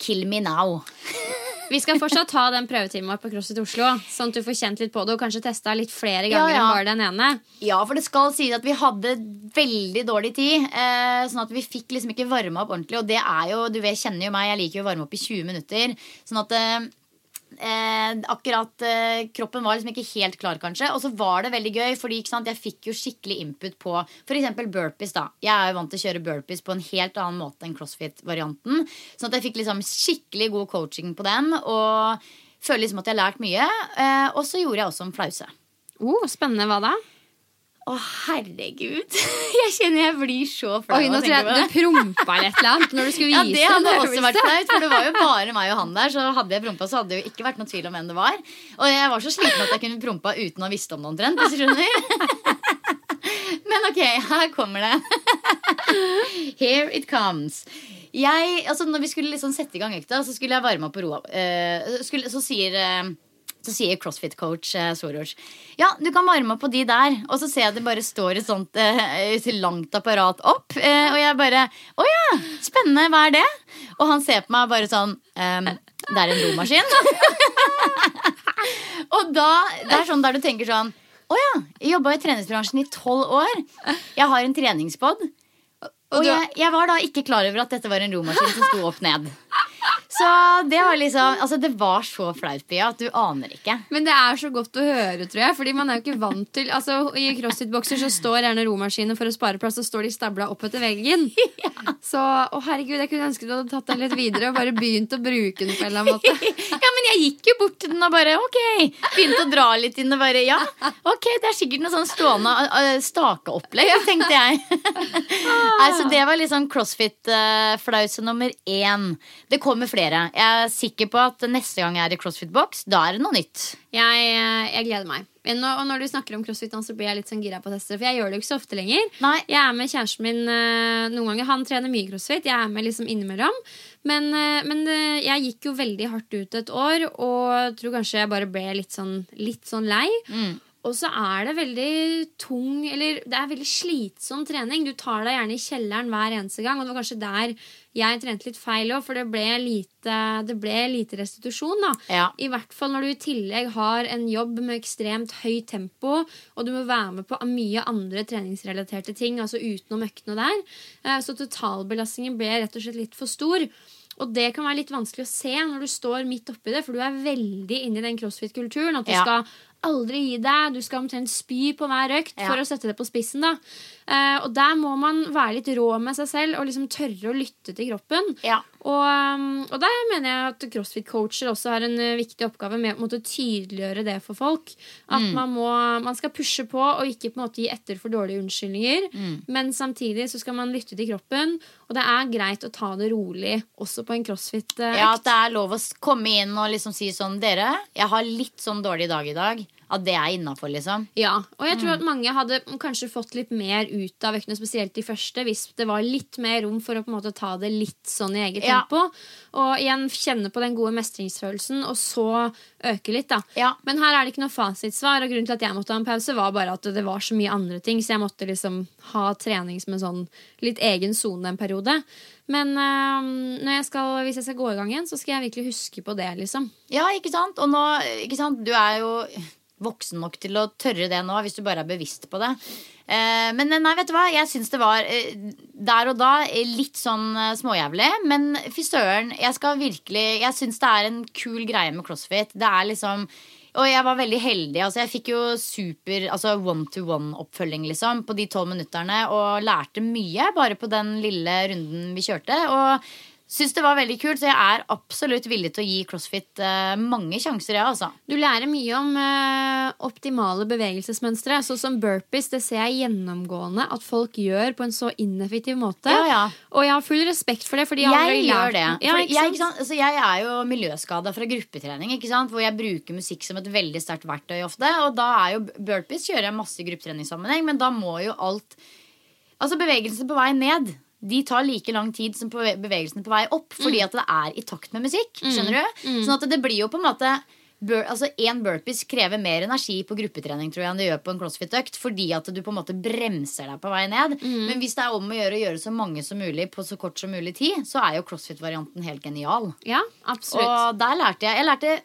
Kill me now. Vi skal fortsatt ha den prøvetimen vår på CrossFit Oslo, sånn at du får kjent litt på det og kanskje testa litt flere Ja, ganger ja. enn bare den ene. Ja, for det skal sies at vi hadde veldig dårlig tid. Eh, sånn at vi fikk liksom ikke varma opp ordentlig. Og det er jo, du vet, kjenner jo meg, jeg liker jo å varme opp i 20 minutter. Sånn at eh, eh, akkurat eh, kroppen var liksom ikke helt klar, kanskje. Og så var det veldig gøy, fordi sant, jeg fikk jo skikkelig input på f.eks. burpees. da Jeg er jo vant til å kjøre burpees på en helt annen måte enn crossfit-varianten. Sånn at jeg fikk liksom skikkelig god coaching på den. Og føler liksom at jeg har lært mye. Eh, og så gjorde jeg også en flause. Oh, spennende. Hva da? Å, herregud. Jeg kjenner jeg blir så flau. Oi, nå tror jeg. Du prompa et eller annet når du skulle vise Ja, det hadde også vært flaut, for det var jo bare meg og han der. Så hadde jeg prompa, så hadde det jo ikke vært noe tvil om hvem det var. Og jeg var så sliten at jeg kunne prompa uten å ha visst om det omtrent. Hvis du skjønner. Men ok, her kommer det. Here it comes. Jeg, altså når vi skulle liksom sette i gang økta, så skulle jeg varme opp på roa. Eh, så sier eh, så sier CrossFit-coach eh, Soros Ja, du kan varme opp på de der. Og så ser jeg det bare står et sånt eh, langt apparat opp. Eh, og jeg bare Å ja, spennende. Hva er det? Og han ser på meg bare sånn ehm, Det er en romaskin. og da Det er sånn der du tenker sånn Å ja, jeg jobba i treningsbransjen i tolv år. Jeg har en treningspod. Og og jeg, jeg var da ikke klar over at dette var en romaskin som sto opp ned. Så det var liksom Altså, det var så flaut, Pia, at du aner ikke. Men det er så godt å høre, tror jeg. Fordi man er jo ikke vant til Altså I crossfit-bokser så står gjerne romaskiner for å spare plass, så står de stabla opp etter veggen. Så å herregud, jeg kunne ønske du hadde tatt den litt videre og bare begynt å bruke den på en eller annen måte. Ja, men jeg gikk jo bort til den og bare ok. Begynte å dra litt inn og bare ja. Ok, det er sikkert noe sånn stående uh, stakeopplegg, tenkte jeg. Nei, så det var liksom crossfit-flause nummer én. Det kommer flere. Jeg er sikker på at neste gang jeg er i crossfit-boks, da er det noe nytt. Jeg, eh, jeg gleder meg. Nå, og når du snakker om crossfit, så blir jeg litt sånn gira på tester. For jeg gjør det jo ikke så ofte lenger. Nei. Jeg er med kjæresten min eh, noen ganger. Han trener mye crossfit. Jeg er med liksom innimellom. Men, eh, men jeg gikk jo veldig hardt ut et år, og tror kanskje jeg bare ble litt sånn, litt sånn lei. Og så er det veldig tung Eller det er veldig slitsom trening. Du tar deg gjerne i kjelleren hver eneste gang. Og det var kanskje der jeg trente litt feil òg, for det ble, lite, det ble lite restitusjon. da Ja. I hvert fall når du i tillegg har en jobb med ekstremt høyt tempo, og du må være med på mye andre treningsrelaterte ting, altså utenom øktene der. Eh, Så totalbelastningen ble rett og slett litt for stor. Og det kan være litt vanskelig å se når du står midt oppi det, for du er veldig inne i den crossfit-kulturen. At du Ja. skal aldri gi deg. Du skal omtrent spy på hver økt Ja. for å sette det på spissen. da Eh, Og der må man være litt rå med seg selv og liksom tørre å lytte til kroppen. Ja. Og, um, og der mener jeg at crossfit-coacher også har en uh, viktig oppgave med å tydeliggjøre det for folk. At Mm. man, må, man skal pushe på og ikke på en måte gi etter for dårlige unnskyldninger. Mm. Men samtidig så skal man lytte til kroppen, og det er greit å ta det rolig også på en crossfit-økt. Ja, At det er lov å komme inn og liksom si sånn Dere, jeg har litt sånn dårlig dag i dag. At det er innafor, liksom. Ja, og jeg Mm. tror at mange hadde kanskje fått litt mer ut av øktene, spesielt de første, hvis det var litt mer rom for å på en måte ta det litt sånn i eget Ja. tempo. Og igjen kjenne på den gode mestringsfølelsen, og så øke litt, da. Ja. Men her er det ikke noe fasitsvar, og grunnen til at jeg måtte ha en pause, var bare at det var så mye andre ting, så jeg måtte liksom ha trening som en sånn litt egen sone en periode. Men øh, når jeg skal, hvis jeg skal gå i gang igjen, så skal jeg virkelig huske på det, liksom. Ja, ikke sant? Og nå, ikke sant? Du er jo voksen nok til å tørre det nå, hvis du bare er bevisst på det. Eh, men nei, vet du hva? Jeg syns det var eh, der og da eh, litt sånn småjævlig. Men fy søren, jeg skal virkelig Jeg syns det er en kul greie med crossfit. Det er liksom og jeg var veldig heldig. altså Jeg fikk jo super altså one-to-one-oppfølging liksom, på de tolv minutterne. Og lærte mye bare på den lille runden vi kjørte. Og syns det var veldig kult, så jeg er absolutt villig til å gi crossfit eh, mange sjanser, Ja, altså. Du lærer mye om eh, optimale bevegelsesmønstre. Sånn som burpees. Det ser jeg gjennomgående at folk gjør på en så ineffektiv måte. Ja, ja. Og jeg har full respekt for det. Fordi jeg, Jeg aldri gjør det. Ja, jeg? Altså, jeg er jo miljøskada fra gruppetrening, hvor jeg bruker musikk som et veldig sterkt verktøy ofte. Og da er jo burpees kjører jeg masse i gruppetreningssammenheng, men da må jo alt Altså bevegelsene på vei ned. De tar like lang tid som bevegelsene på vei opp, fordi Mm. at det er i takt med musikk. Skjønner du? Sånn at det blir jo på en måte bur, altså En burpees krever mer energi på gruppetrening tror jeg, enn det gjør på en crossfit-økt. Fordi at du på en måte bremser deg på vei ned. Mm. Men hvis det er om å gjøre å gjøre så mange som mulig på så kort som mulig tid, så er jo crossfit-varianten helt genial. Ja, absolutt. Og der lærte jeg Jeg lærte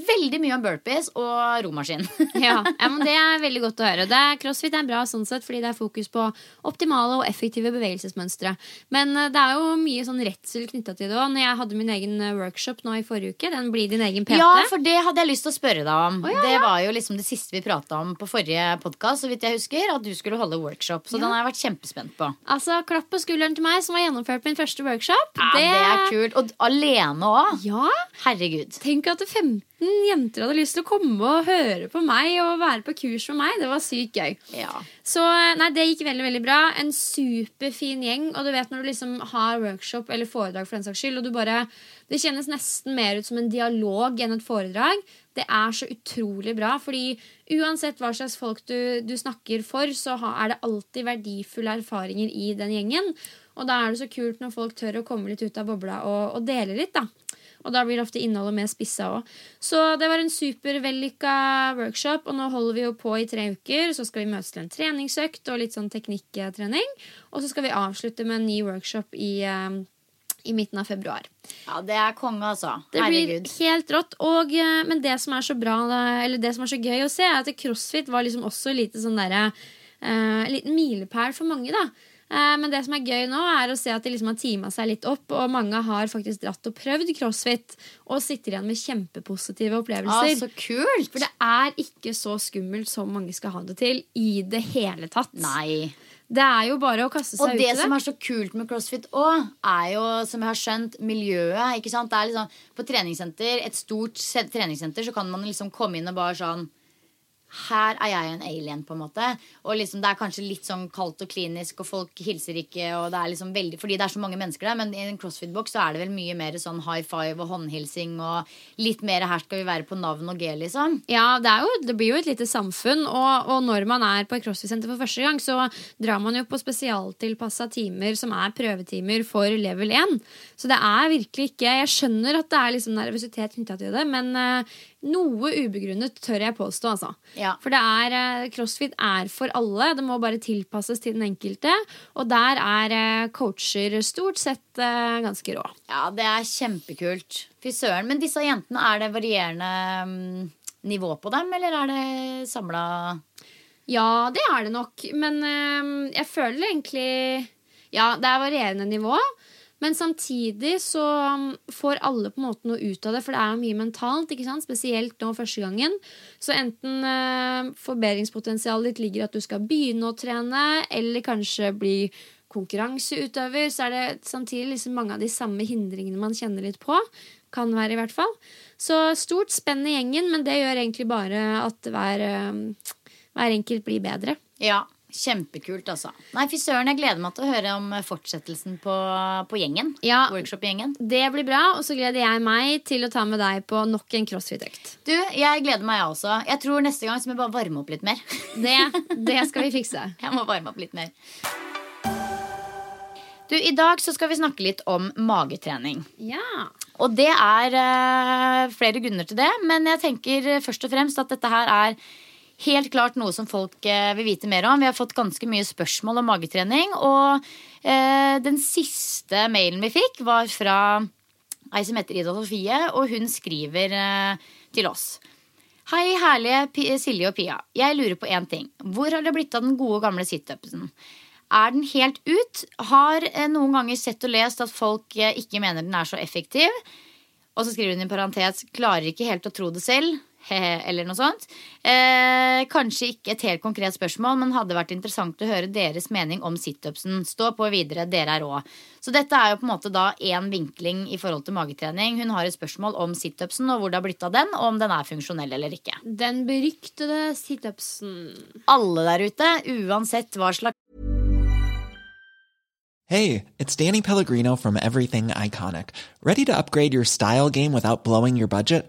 Veldig mye om burpees og romaskin. Ja, ja, men Det er veldig godt å høre. Det er, crossfit er bra sånn sett, fordi det er fokus på optimale og effektive bevegelsesmønstre. Men eh, det er jo mye sånn redsel knytta til det òg. Når jeg hadde min egen eh, workshop nå i forrige uke, den blir din egen PT. Ja, for det hadde jeg lyst til å spørre deg om. Oh, ja, Det var jo liksom det siste vi prata om på forrige podkast, så vidt jeg husker, at du skulle holde workshop. Så den har jeg vært kjempespent på. Altså, Klapp på skulderen til meg, som har gjennomført min første workshop. Ja, det... er kult. Og alene òg. Ja, Herregud. Tenk at 15 jenter hadde lyst til å komme og høre på meg og være på kurs med meg. Det var sykt gøy. Ja. Så nei, det gikk veldig veldig bra. En superfin gjeng. Og du vet når du liksom har workshop eller foredrag, for den saks skyld, og du bare Det kjennes nesten mer ut som en dialog enn et foredrag. Det er så utrolig bra, fordi uansett hva slags folk du, du snakker for, så er det alltid verdifulle erfaringer i den gjengen. Og da er det så kult når folk tør å komme litt ut av bobla og, og dele litt, da. Og da blir det ofte innholdet mer spissa òg. Så det var en supervellykka workshop, og nå holder vi jo på i tre uker. Så skal vi møtes til en treningsøkt og litt sånn teknikktrening. Og så skal vi avslutte med en ny workshop i, um, i midten av februar. ja, det er konge, altså. Det blir helt rått. Og, eh, men det som er så bra, eller det som er så gøy å se, er at crossfit var liksom også lite sånn derre eh, En liten milepæl for mange, da. Eh, Men det som er gøy nå, er å se at de liksom har teama seg litt opp, og mange har faktisk dratt og prøvd crossfit og sitter igjen med kjempepositive Ja, Ah, så kult. For det er ikke så skummelt som mange skal ha det til i det hele tatt. Nei. Det er jo bare å kaste seg Og ut det Og det. som er så kult med CrossFit òg, er jo, som jeg har skjønt, miljøet. ikke sant? Det er liksom, På treningssenter, et stort treningssenter, så kan man liksom komme inn og bare sånn her er jeg en alien, på en måte. Og liksom Det er kanskje litt sånn kaldt og klinisk, og folk hilser ikke. Og det er liksom veldig, fordi det er så mange mennesker der. Men i en crossfit-boks er det vel mye mer sånn high five og håndhilsing. Og litt mer her skal vi være på navn og G, liksom. Ja, det, jo, det blir jo et lite samfunn, og, og når man er på et crossfit-senter for første gang, så drar man jo på spesialtilpassa timer som er prøvetimer for level 1. Så det er virkelig ikke Jeg skjønner at det er liksom nervøsitet knytta til det, men eh, noe ubegrunnet tør jeg påstå, altså. Ja. For det er, eh, crossfit er for alle. Det må bare tilpasses til den enkelte. Og der er eh, coacher stort sett eh, ganske rå. Ja, det er kjempekult. Fy søren. Men disse jentene, er det varierende mm, nivå på dem, eller er det samla Ja, det er det nok. Men jeg føler egentlig Ja, det er varierende nivå. Men samtidig så um, får alle på en måte noe ut av det, for det er jo mye mentalt. ikke sant? Spesielt nå første gangen. Så enten eh, forbedringspotensialet ditt ligger i at du skal begynne å trene, eller kanskje bli konkurranseutøver, så er det samtidig liksom mange av de samme hindringene man kjenner litt på. Kan være, i hvert fall. Så stort spenn i gjengen, men det gjør egentlig bare at hver, eh, hver enkelt blir bedre. Ja, kjempekult, altså. Nei, fy søren, jeg gleder meg til å høre om fortsettelsen på, på gjengen. Ja. Workshop-gjengen. Det blir bra, og så gleder jeg meg til å ta med deg på nok en crossfit-økt. Du, jeg gleder meg, jeg også. Jeg tror neste gang så må jeg bare varme opp litt mer. Det, det skal vi fikse. Jeg må varme opp litt mer. Du, I dag så skal vi snakke litt om magetrening. Ja. Og det er uh, flere grunner til det, men jeg tenker først og fremst at dette her er helt klart noe som folk eh, vil vite mer om. Vi har fått ganske mye spørsmål om magetrening, og eh, den siste mailen vi fikk, var fra ei som heter Ida Sofie, og hun skriver eh, til oss. Hei, herlige Silje og Pia. Jeg lurer på én ting. Hvor har det blitt av den gode, gamle situpsen? Er den helt ut? Har noen ganger sett og lest at folk ikke mener den er så effektiv. Og så skriver hun i parentes klarer ikke helt å tro det selv. Eller noe sånt. Eh, kanskje ikke et helt konkret spørsmål, men hadde vært interessant å høre deres mening om situpsen. Stå på videre, dere er rå. Så dette er jo på en måte da én vinkling i forhold til magetrening. Hun har et spørsmål om situpsen og hvor det har blitt av den, og om den er funksjonell eller ikke. Den beryktede situpsen. Alle der ute, uansett hva slags Hey, it's Danny Pellegrino from Everything Iconic. Ready to upgrade your style game without blowing your budget?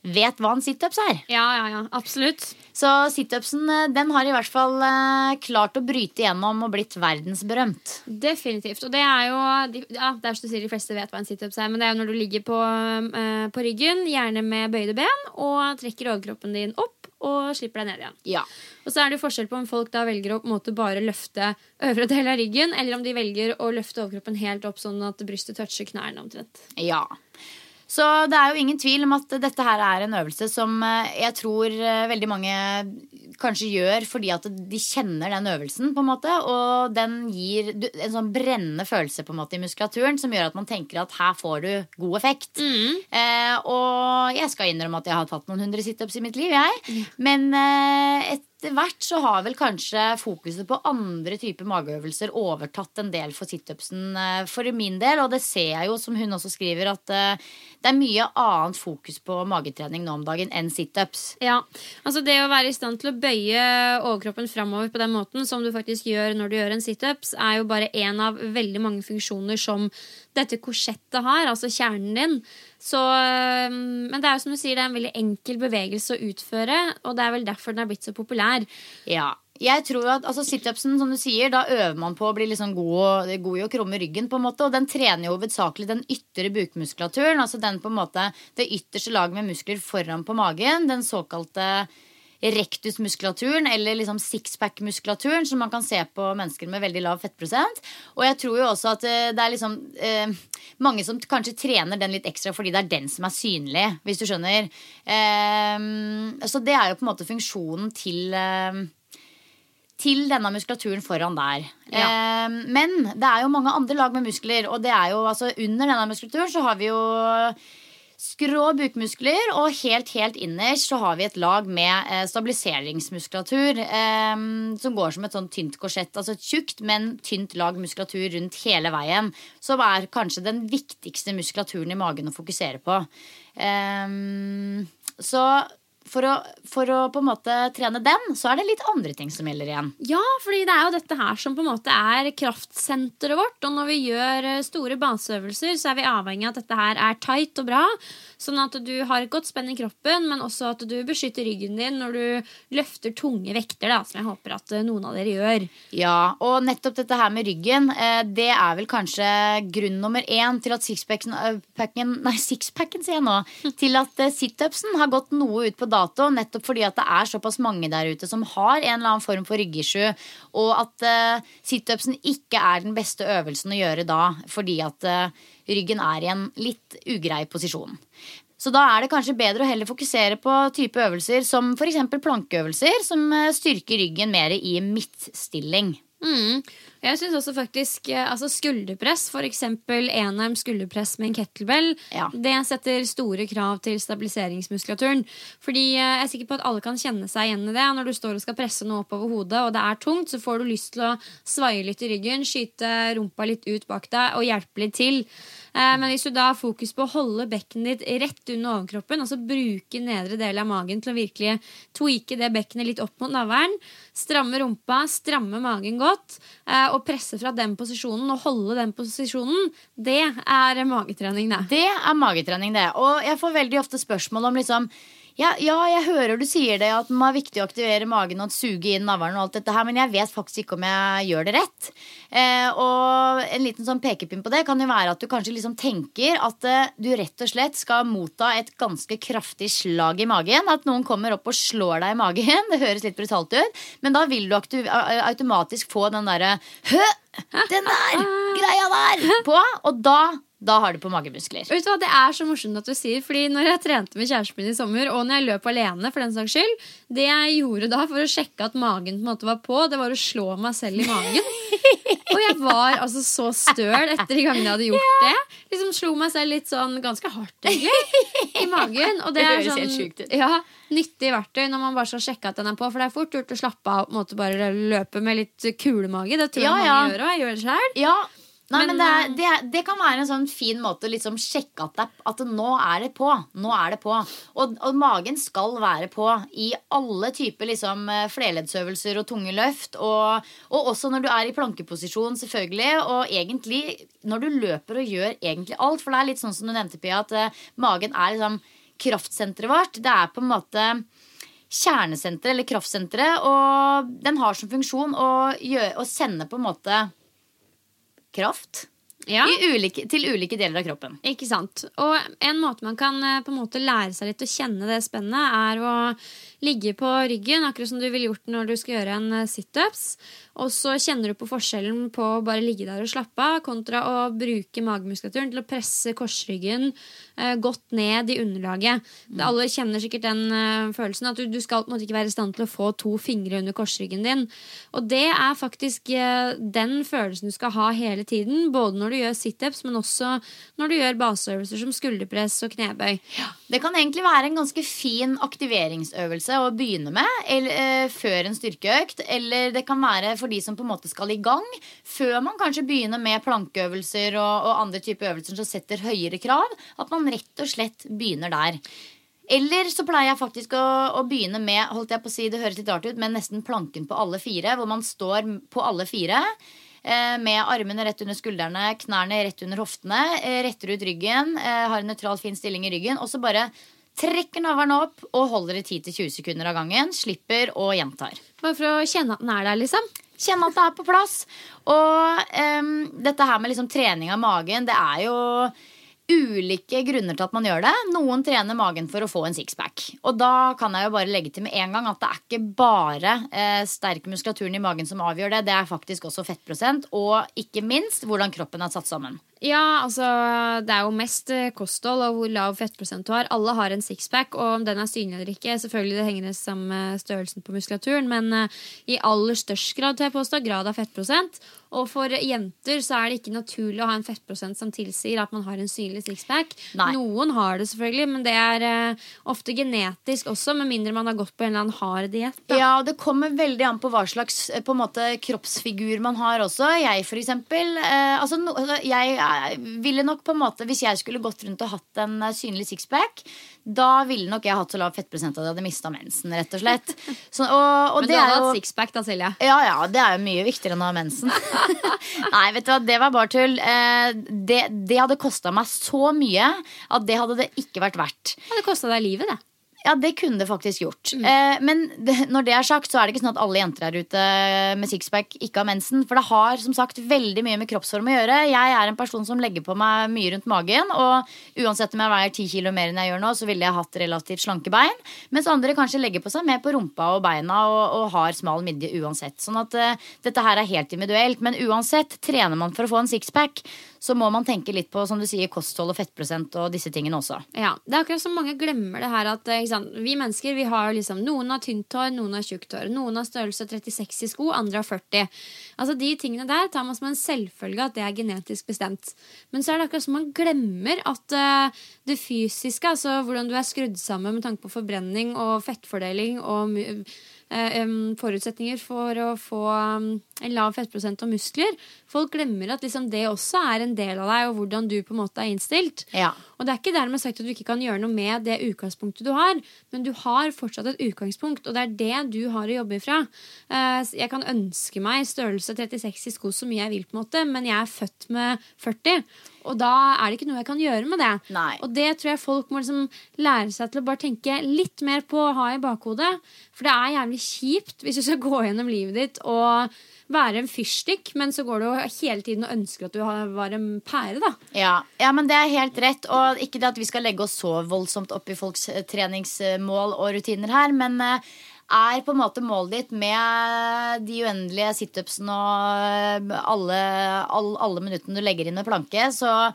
vet hva en situps er. Ja, ja, ja, absolutt. Så situpsen eh, den har i hvert fall eh, klart å bryte igjennom og blitt verdensberømt. Definitivt. Og det er jo ja, det er som du sier, de fleste vet hva en situps er, men det er jo når du ligger på, eh, på ryggen, gjerne med bøyde ben, og trekker overkroppen din opp og slipper deg ned igjen. Ja. Og så er det jo forskjell på om folk da velger å på en måte bare løfte øvre del av ryggen, eller om de velger å løfte overkroppen helt opp sånn at brystet toucher knærne omtrent. Ja. Så det er jo ingen tvil om at dette her er en øvelse som eh, jeg tror eh, veldig mange kanskje gjør fordi at de kjenner den øvelsen, på en måte. Og den gir en sånn brennende følelse på en måte i muskulaturen som gjør at man tenker at her får du god effekt. Eh, og jeg skal innrømme at jeg har tatt noen hundre situps i mitt liv, jeg. Men eh, etter hvert så har vel kanskje fokuset på andre typer mageøvelser overtatt en del for situpsen eh, for min del. Og det ser jeg jo, som hun også skriver, at eh, det er mye annet fokus på magetrening nå om dagen enn situps. Ja, altså Det å være i stand til å bøye overkroppen framover på den måten som du faktisk gjør når du gjør en situps, er jo bare én av veldig mange funksjoner som dette korsettet har, altså kjernen din. Så, men det er jo som du sier, det er en veldig enkel bevegelse å utføre, og det er vel derfor den er blitt så populær. Ja. Jeg tror at altså Situpsen, som du sier, da øver man på å bli liksom god, god i å krumme ryggen. på en måte Og den trener jo hovedsakelig den ytre bukmuskulaturen. Altså den på en måte det ytterste laget med muskler foran på magen. Den såkalte rektusmuskulaturen, eller liksom sixpack-muskulaturen, som man kan se på mennesker med veldig lav fettprosent. Og jeg tror jo også at eh, det er liksom eh, mange som kanskje trener den litt ekstra fordi det er den som er synlig, hvis du skjønner. Eh, så det er jo på en måte funksjonen til eh, til denne muskulaturen foran der. Eh, men det er jo mange andre lag med muskler, og det er jo altså under denne muskulaturen så har vi jo skrå bukmuskler, og helt, helt innerst så har vi et lag med eh, stabiliseringsmuskulatur eh, som går som et sånn tynt korsett. Altså et tjukt, men tynt lag muskulatur rundt hele veien. Som er kanskje den viktigste muskulaturen i magen å fokusere på. Eh, så for å, for å på en måte trene den, så er det litt andre ting som gjelder igjen. Ja, fordi det er jo dette her som på en måte er kraftsenteret vårt. Og når vi gjør eh, store baseøvelser, så er vi avhengig av at dette her er tight og bra. Sånn at du har et godt spenn i kroppen, men også at du beskytter ryggen din når du løfter tunge vekter, da, som jeg håper at eh, noen av dere gjør. Ja, og nettopp dette her med ryggen, eh, det er vel kanskje grunn nummer én til at sixpacken Nei, sixpacken, sier jeg nå. Til at situpsen har gått noe ut på dato, nettopp fordi at det er såpass mange der ute som har en eller annen form for ryggisju, og at uh, situpsen ikke er den beste øvelsen å gjøre da, fordi at uh, ryggen er i en litt ugrei posisjon. Så da er det kanskje bedre å heller fokusere på type øvelser som f.eks. plankeøvelser, som eh, styrker ryggen mer i midtstilling. Mm. Jeg syns også faktisk eh, altså skulderpress, f.eks. enarm skulderpress med en kettlebell, Ja. det setter store krav til stabiliseringsmuskulaturen. Fordi eh, jeg er sikker på at alle kan kjenne seg igjen i det. Når du står og skal presse noe oppover hodet, og det er tungt, så får du lyst til å svaie litt i ryggen, skyte rumpa litt ut bak deg og hjelpe litt til. Eh, Men hvis du da har fokus på å holde bekkenet ditt rett under overkroppen, altså bruke nedre del av magen til å virkelig tweake det bekkenet litt opp mot navlen, stramme rumpa, stramme magen godt, eh, og presse fra den posisjonen og holde den posisjonen, det er magetrening, det. Det er magetrening, det. Og jeg får veldig ofte spørsmål om liksom Ja, ja, jeg hører du sier det, at det er viktig å aktivere magen og suge inn navlen og alt dette her, men jeg vet faktisk ikke om jeg gjør det rett. Eh, og en liten sånn pekepinn på det kan jo være at du kanskje liksom tenker at eh, du rett og slett skal motta et ganske kraftig slag i magen. At noen kommer opp og slår deg i magen. Det høres litt brutalt ut, men da vil du automatisk få den derre Hø! Den der greia der! På. Og da, da har du på magemuskler. Vet du hva, Det er så morsomt at du sier, fordi når jeg trente med kjæresten min i sommer, og når jeg løp alene, for den saks skyld, det jeg gjorde da for å sjekke at magen på en måte var på, det var å slå meg selv i magen. Og jeg var altså så støl etter de gangene jeg hadde gjort det. Liksom Slo meg selv litt sånn ganske hardt, egentlig, i magen. Og det, er sånn, ut. Ja, nyttig verktøy når man bare skal sjekke at den er på. For det er fort gjort å slappe av og bare løpe med litt kulemage. Det tror jeg Ja, mange ja. gjør, og jeg gjør det sjøl. Nei, Men, men, det, er, det, er, det kan være en sånn fin måte å liksom sjekke at, det, at nå er det på. Nå er det på. Og, og magen skal være på i alle typer liksom, eh, flerleddsøvelser og tunge løft. Og, og også når du er i plankeposisjon, selvfølgelig. Og egentlig når du løper og gjør egentlig alt. For det er litt sånn som du nevnte, Pia, at uh, magen er liksom kraftsenteret vårt. Det er på en måte kjernesenteret eller kraftsenteret. Og den har som funksjon å, gjøre, å sende på en måte kraft Ja. i ulike, til ulike deler av kroppen. Ikke sant. Og en måte man kan eh, på en måte lære seg litt å kjenne det spennet, er å ligge på ryggen, akkurat som du ville gjort når du skal gjøre en eh, situps. Og så kjenner du på forskjellen på å bare ligge der og slappe av, kontra å bruke magemuskulaturen til å presse korsryggen eh, godt ned i underlaget. Mm. Alle kjenner sikkert den eh, følelsen at du, du skal på en måte ikke være i stand til å få to fingre under korsryggen din. Og det er faktisk den følelsen du skal ha hele tiden, både når du gjør situps, men også når du gjør baseøvelser som skulderpress og knebøy. Det kan egentlig være en ganske fin aktiveringsøvelse å begynne med eller, uh, før en styrkeøkt. Eller det kan være for de som på en måte skal i gang, før man kanskje begynner med plankeøvelser og, og andre typer øvelser som setter høyere krav. At man rett og slett begynner der. Eller så pleier jeg faktisk å, å begynne med holdt jeg på å si, det høres litt rart ut, men nesten planken på alle fire. Hvor man står på alle fire. eh, Med armene rett under skuldrene, knærne rett under hoftene. eh, Retter ut ryggen, eh, har en nøytral, fin stilling i ryggen. Og så bare trekker navlen opp og holder i 10-20 sekunder av gangen. Slipper og gjentar. Bare for å kjenne at den er der, liksom. Kjenne at det er på plass. Og um, dette her med liksom trening av magen, det er jo ulike grunner til at man gjør det. Noen trener magen for å få en sixpack. Og da kan jeg jo bare legge til med en gang at det er ikke bare eh, sterk muskulaturen i magen som avgjør det. Det er faktisk også fettprosent, og ikke minst hvordan kroppen er satt sammen. Ja, altså Det er jo mest eh, kosthold og hvor lav fettprosent du har. Alle har en sixpack, og om den er synlig eller ikke, selvfølgelig det henger sammen med størrelsen på muskulaturen, men eh, i aller størst grad til jeg påstå, grad av fettprosent. Og for jenter så er det ikke naturlig å ha en fettprosent som tilsier at man har en synlig sixpack. Noen har det selvfølgelig, men det er uh, ofte genetisk også, med mindre man har gått på en eller annen hard diett. Ja, og det kommer veldig an på hva slags på en måte, kroppsfigur man har også. Jeg, for eksempel. Uh, altså, no, altså, jeg ville nok på en måte Hvis jeg skulle gått rundt og hatt en eh, synlig sixpack, da ville nok jeg hatt så lav fettprosent at jeg hadde mista mensen, rett og slett. Så, og, og Men det du hadde er jo hatt sixpack da, Silje. ja, ja, det er jo mye viktigere enn å ha mensen. Nei, vet du hva, det var bare tull. Eh, det, det hadde kosta meg så mye at det hadde det ikke vært verdt. Det det kosta deg livet, det. Ja, det kunne det faktisk gjort. Eh, men det, når det er sagt, så er det ikke sånn at alle jenter her ute med sixpack ikke har mensen. For det har som sagt veldig mye med kroppsform å gjøre. Jeg er en person som legger på meg mye rundt magen. Og uansett om jeg veier ti kilo mer enn jeg gjør nå, så ville jeg hatt relativt slanke bein. Mens andre kanskje legger på seg mer på rumpa og beina og, og har smal midje uansett. Sånn at eh, dette her er helt individuelt. Men uansett, trener man for å få en sixpack, så må man tenke litt på som du sier, kosthold og fettprosent og disse tingene også. Ja, Det er akkurat som mange glemmer det her at eh, vi mennesker vi har liksom, Noen har tynt hår, noen har tjukt hår. Noen har størrelse 36 i sko, andre har 40. Altså De tingene der tar man som en selvfølge at det er genetisk bestemt. Men så er det akkurat som man glemmer at uh, det fysiske, altså hvordan du er skrudd sammen med tanke på forbrenning og fettfordeling og forutsetninger for å få en lav fettprosent og muskler. Folk glemmer at liksom det også er en del av deg, og hvordan du på en måte er innstilt. Ja. Og det er ikke dermed sagt at du ikke kan gjøre noe med det utgangspunktet du har, men du har fortsatt et utgangspunkt, og det er det du har å jobbe ifra. Eh, Jeg kan ønske meg størrelse 36 i sko så mye jeg vil, på en måte, men jeg er født med 40. Og da er det ikke noe jeg kan gjøre med det. Nei. Og det tror jeg folk må liksom lære seg til å bare tenke litt mer på å ha i bakhodet. For det er jævlig kjipt hvis du skal gå gjennom livet ditt og være en fyrstikk, men så går du hele tiden og ønsker at du har- var en pære, da. Ja, ja, men det er helt rett. Og ikke det at vi skal legge oss så voldsomt opp i folks eh, treningsmål og rutiner her, men eh, er på en måte målet ditt med de uendelige situpsene og alle, alle, alle minuttene du legger inn med planke, så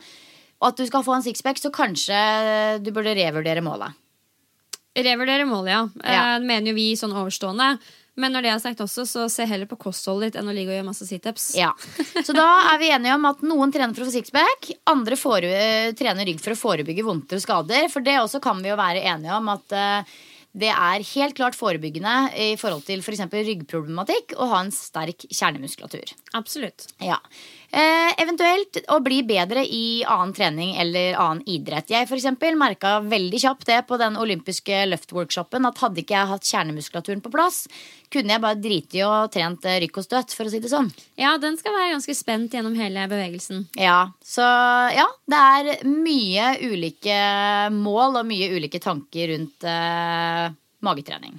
at du skal få en sixpack, så kanskje du burde revurdere målet. Revurdere målet, ja. Ja. Det mener jo vi sånn overstående. Men når det er sagt også, så se heller på kostholdet ditt enn å ligge og gjøre masse situps. Ja. Så da er vi enige om at noen trener for å få sixpack, andre fore, trener rygg for å forebygge vondter og skader. For det også kan vi jo være enige om at eh, det er helt klart forebyggende i forhold til f.eks. For ryggproblematikk å ha en sterk kjernemuskulatur. Absolutt. Ja. Eh, eventuelt å bli bedre i annen trening eller annen idrett. Jeg for eksempel merka veldig kjapt det på den olympiske løftworkshopen at hadde ikke jeg hatt kjernemuskulaturen på plass, kunne jeg bare drite i å trent eh, rykk og støtt, for å si det sånn. Ja, den skal være ganske spent gjennom hele bevegelsen. Ja, Så ja, det er mye ulike mål og mye ulike tanker rundt eh, magetrening.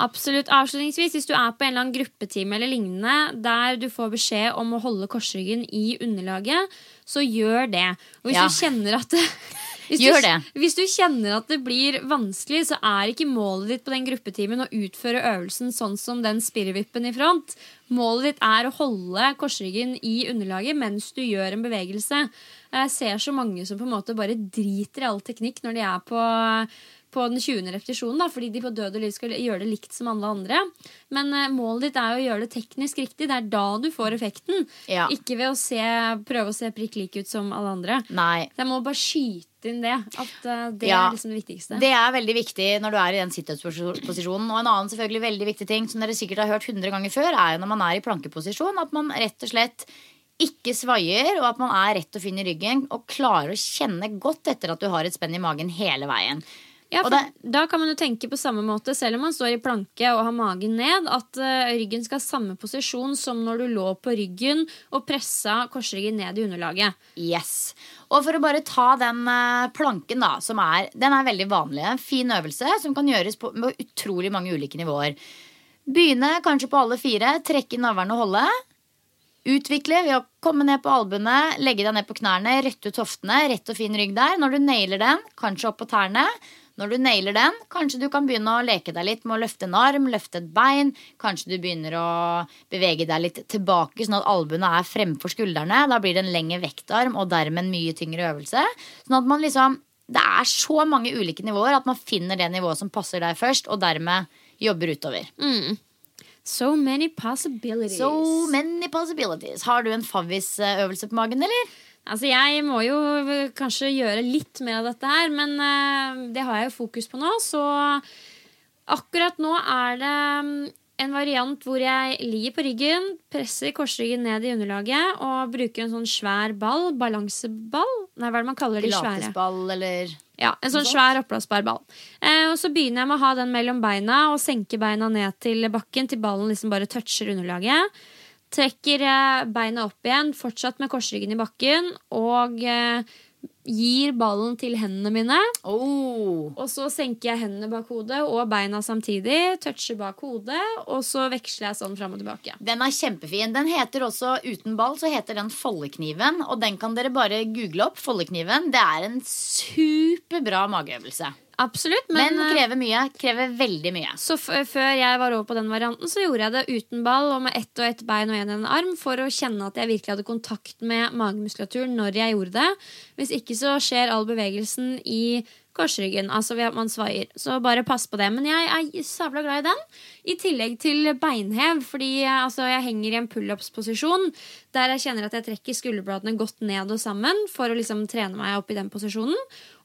Absolutt. Avslutningsvis, hvis du er på en eller annen gruppetime eller lignende der du får beskjed om å holde korsryggen i underlaget, så gjør det. Og hvis Ja. du kjenner at det, hvis Gjør du. Hvis du kjenner at det blir vanskelig, så er ikke målet ditt på den gruppetimen å utføre øvelsen sånn som den spirrevippen i front. Målet ditt er å holde korsryggen i underlaget mens du gjør en bevegelse. Jeg ser så mange som på en måte bare driter i all teknikk når de er på på den 20. repetisjonen, da, fordi de på død og liv skal gjøre det likt som alle andre. Men uh, målet ditt er jo å gjøre det teknisk riktig. Det er da du får effekten. Ja. Ikke ved å se, prøve å se prikk lik ut som alle andre. Nei. Så jeg må bare skyte inn det. At uh, det Ja. er liksom det viktigste. Det er veldig viktig når du er i den situps-posisjonen. Og en annen selvfølgelig veldig viktig ting som dere sikkert har hørt 100 ganger før, er jo når man er i plankeposisjon, at man rett og slett ikke svaier, og at man er rett og fin i ryggen og klarer å kjenne godt etter at du har et spenn i magen hele veien. Ja, for det- Da kan man jo tenke på samme måte, selv om man står i planke og har magen ned, at uh, ryggen skal ha samme posisjon som når du lå på ryggen og pressa korsryggen ned i underlaget. Yes. Og for å bare ta den uh, planken, da, som er Den er veldig vanlig. En fin øvelse som kan gjøres på, på utrolig mange ulike nivåer. Begynne kanskje på alle fire, trekke i navlen og holde. Utvikle ved å komme ned på albuene, legge deg ned på knærne, rette ut hoftene. Rett og fin rygg der. Når du nailer den, kanskje opp på tærne. Når du nailer den, kanskje du kan begynne å leke deg litt med å løfte en arm, løfte et bein. Kanskje du begynner å bevege deg litt tilbake, sånn at albuene er fremfor skuldrene. Da blir det en lengre vektarm og dermed en mye tyngre øvelse. Sånn at man liksom Det er så mange ulike nivåer at man finner det nivået som passer deg først, og dermed jobber utover. So many possibilities. So many possibilities. Har du en favvis-øvelse på magen, eller? Altså, Jeg må jo kanskje gjøre litt mer av dette her, men eh, det har jeg jo fokus på nå. Så akkurat nå er det mm, en variant hvor jeg ligger på ryggen, presser korsryggen ned i underlaget og bruker en sånn svær ball, balanseball Nei, hva er det man kaller de svære? Pilatesball, eller Ja, En sånn svær oppblåsbar ball. Eh, og Så begynner jeg med å ha den mellom beina og senke beina ned til bakken til ballen liksom bare toucher underlaget. Trekker beina opp igjen, fortsatt med korsryggen i bakken, og eh, gir ballen til hendene mine. oh. Og så senker jeg hendene bak hodet og beina samtidig. Toucher bak hodet, og så veksler jeg sånn fram og tilbake. Den er kjempefin. Den heter også uten ball, så heter den foldekniven. Og den kan dere bare google opp. Foldekniven. Det er en superbra mageøvelse. Absolutt, men, Men eh, krever mye. Krever veldig mye. Så før jeg var over på den varianten, så gjorde jeg det uten ball og med ett og ett bein og en, en arm for å kjenne at jeg virkelig hadde kontakt med magemuskulaturen når jeg gjorde det. Hvis ikke så skjer all bevegelsen i korsryggen, altså ved at man svaier. Så bare pass på det. Men jeg er sabla glad i den. I tillegg til beinhev, fordi altså, jeg henger i en pullups-posisjon der jeg kjenner at jeg trekker skulderbladene godt ned og sammen for å liksom trene meg opp i den posisjonen.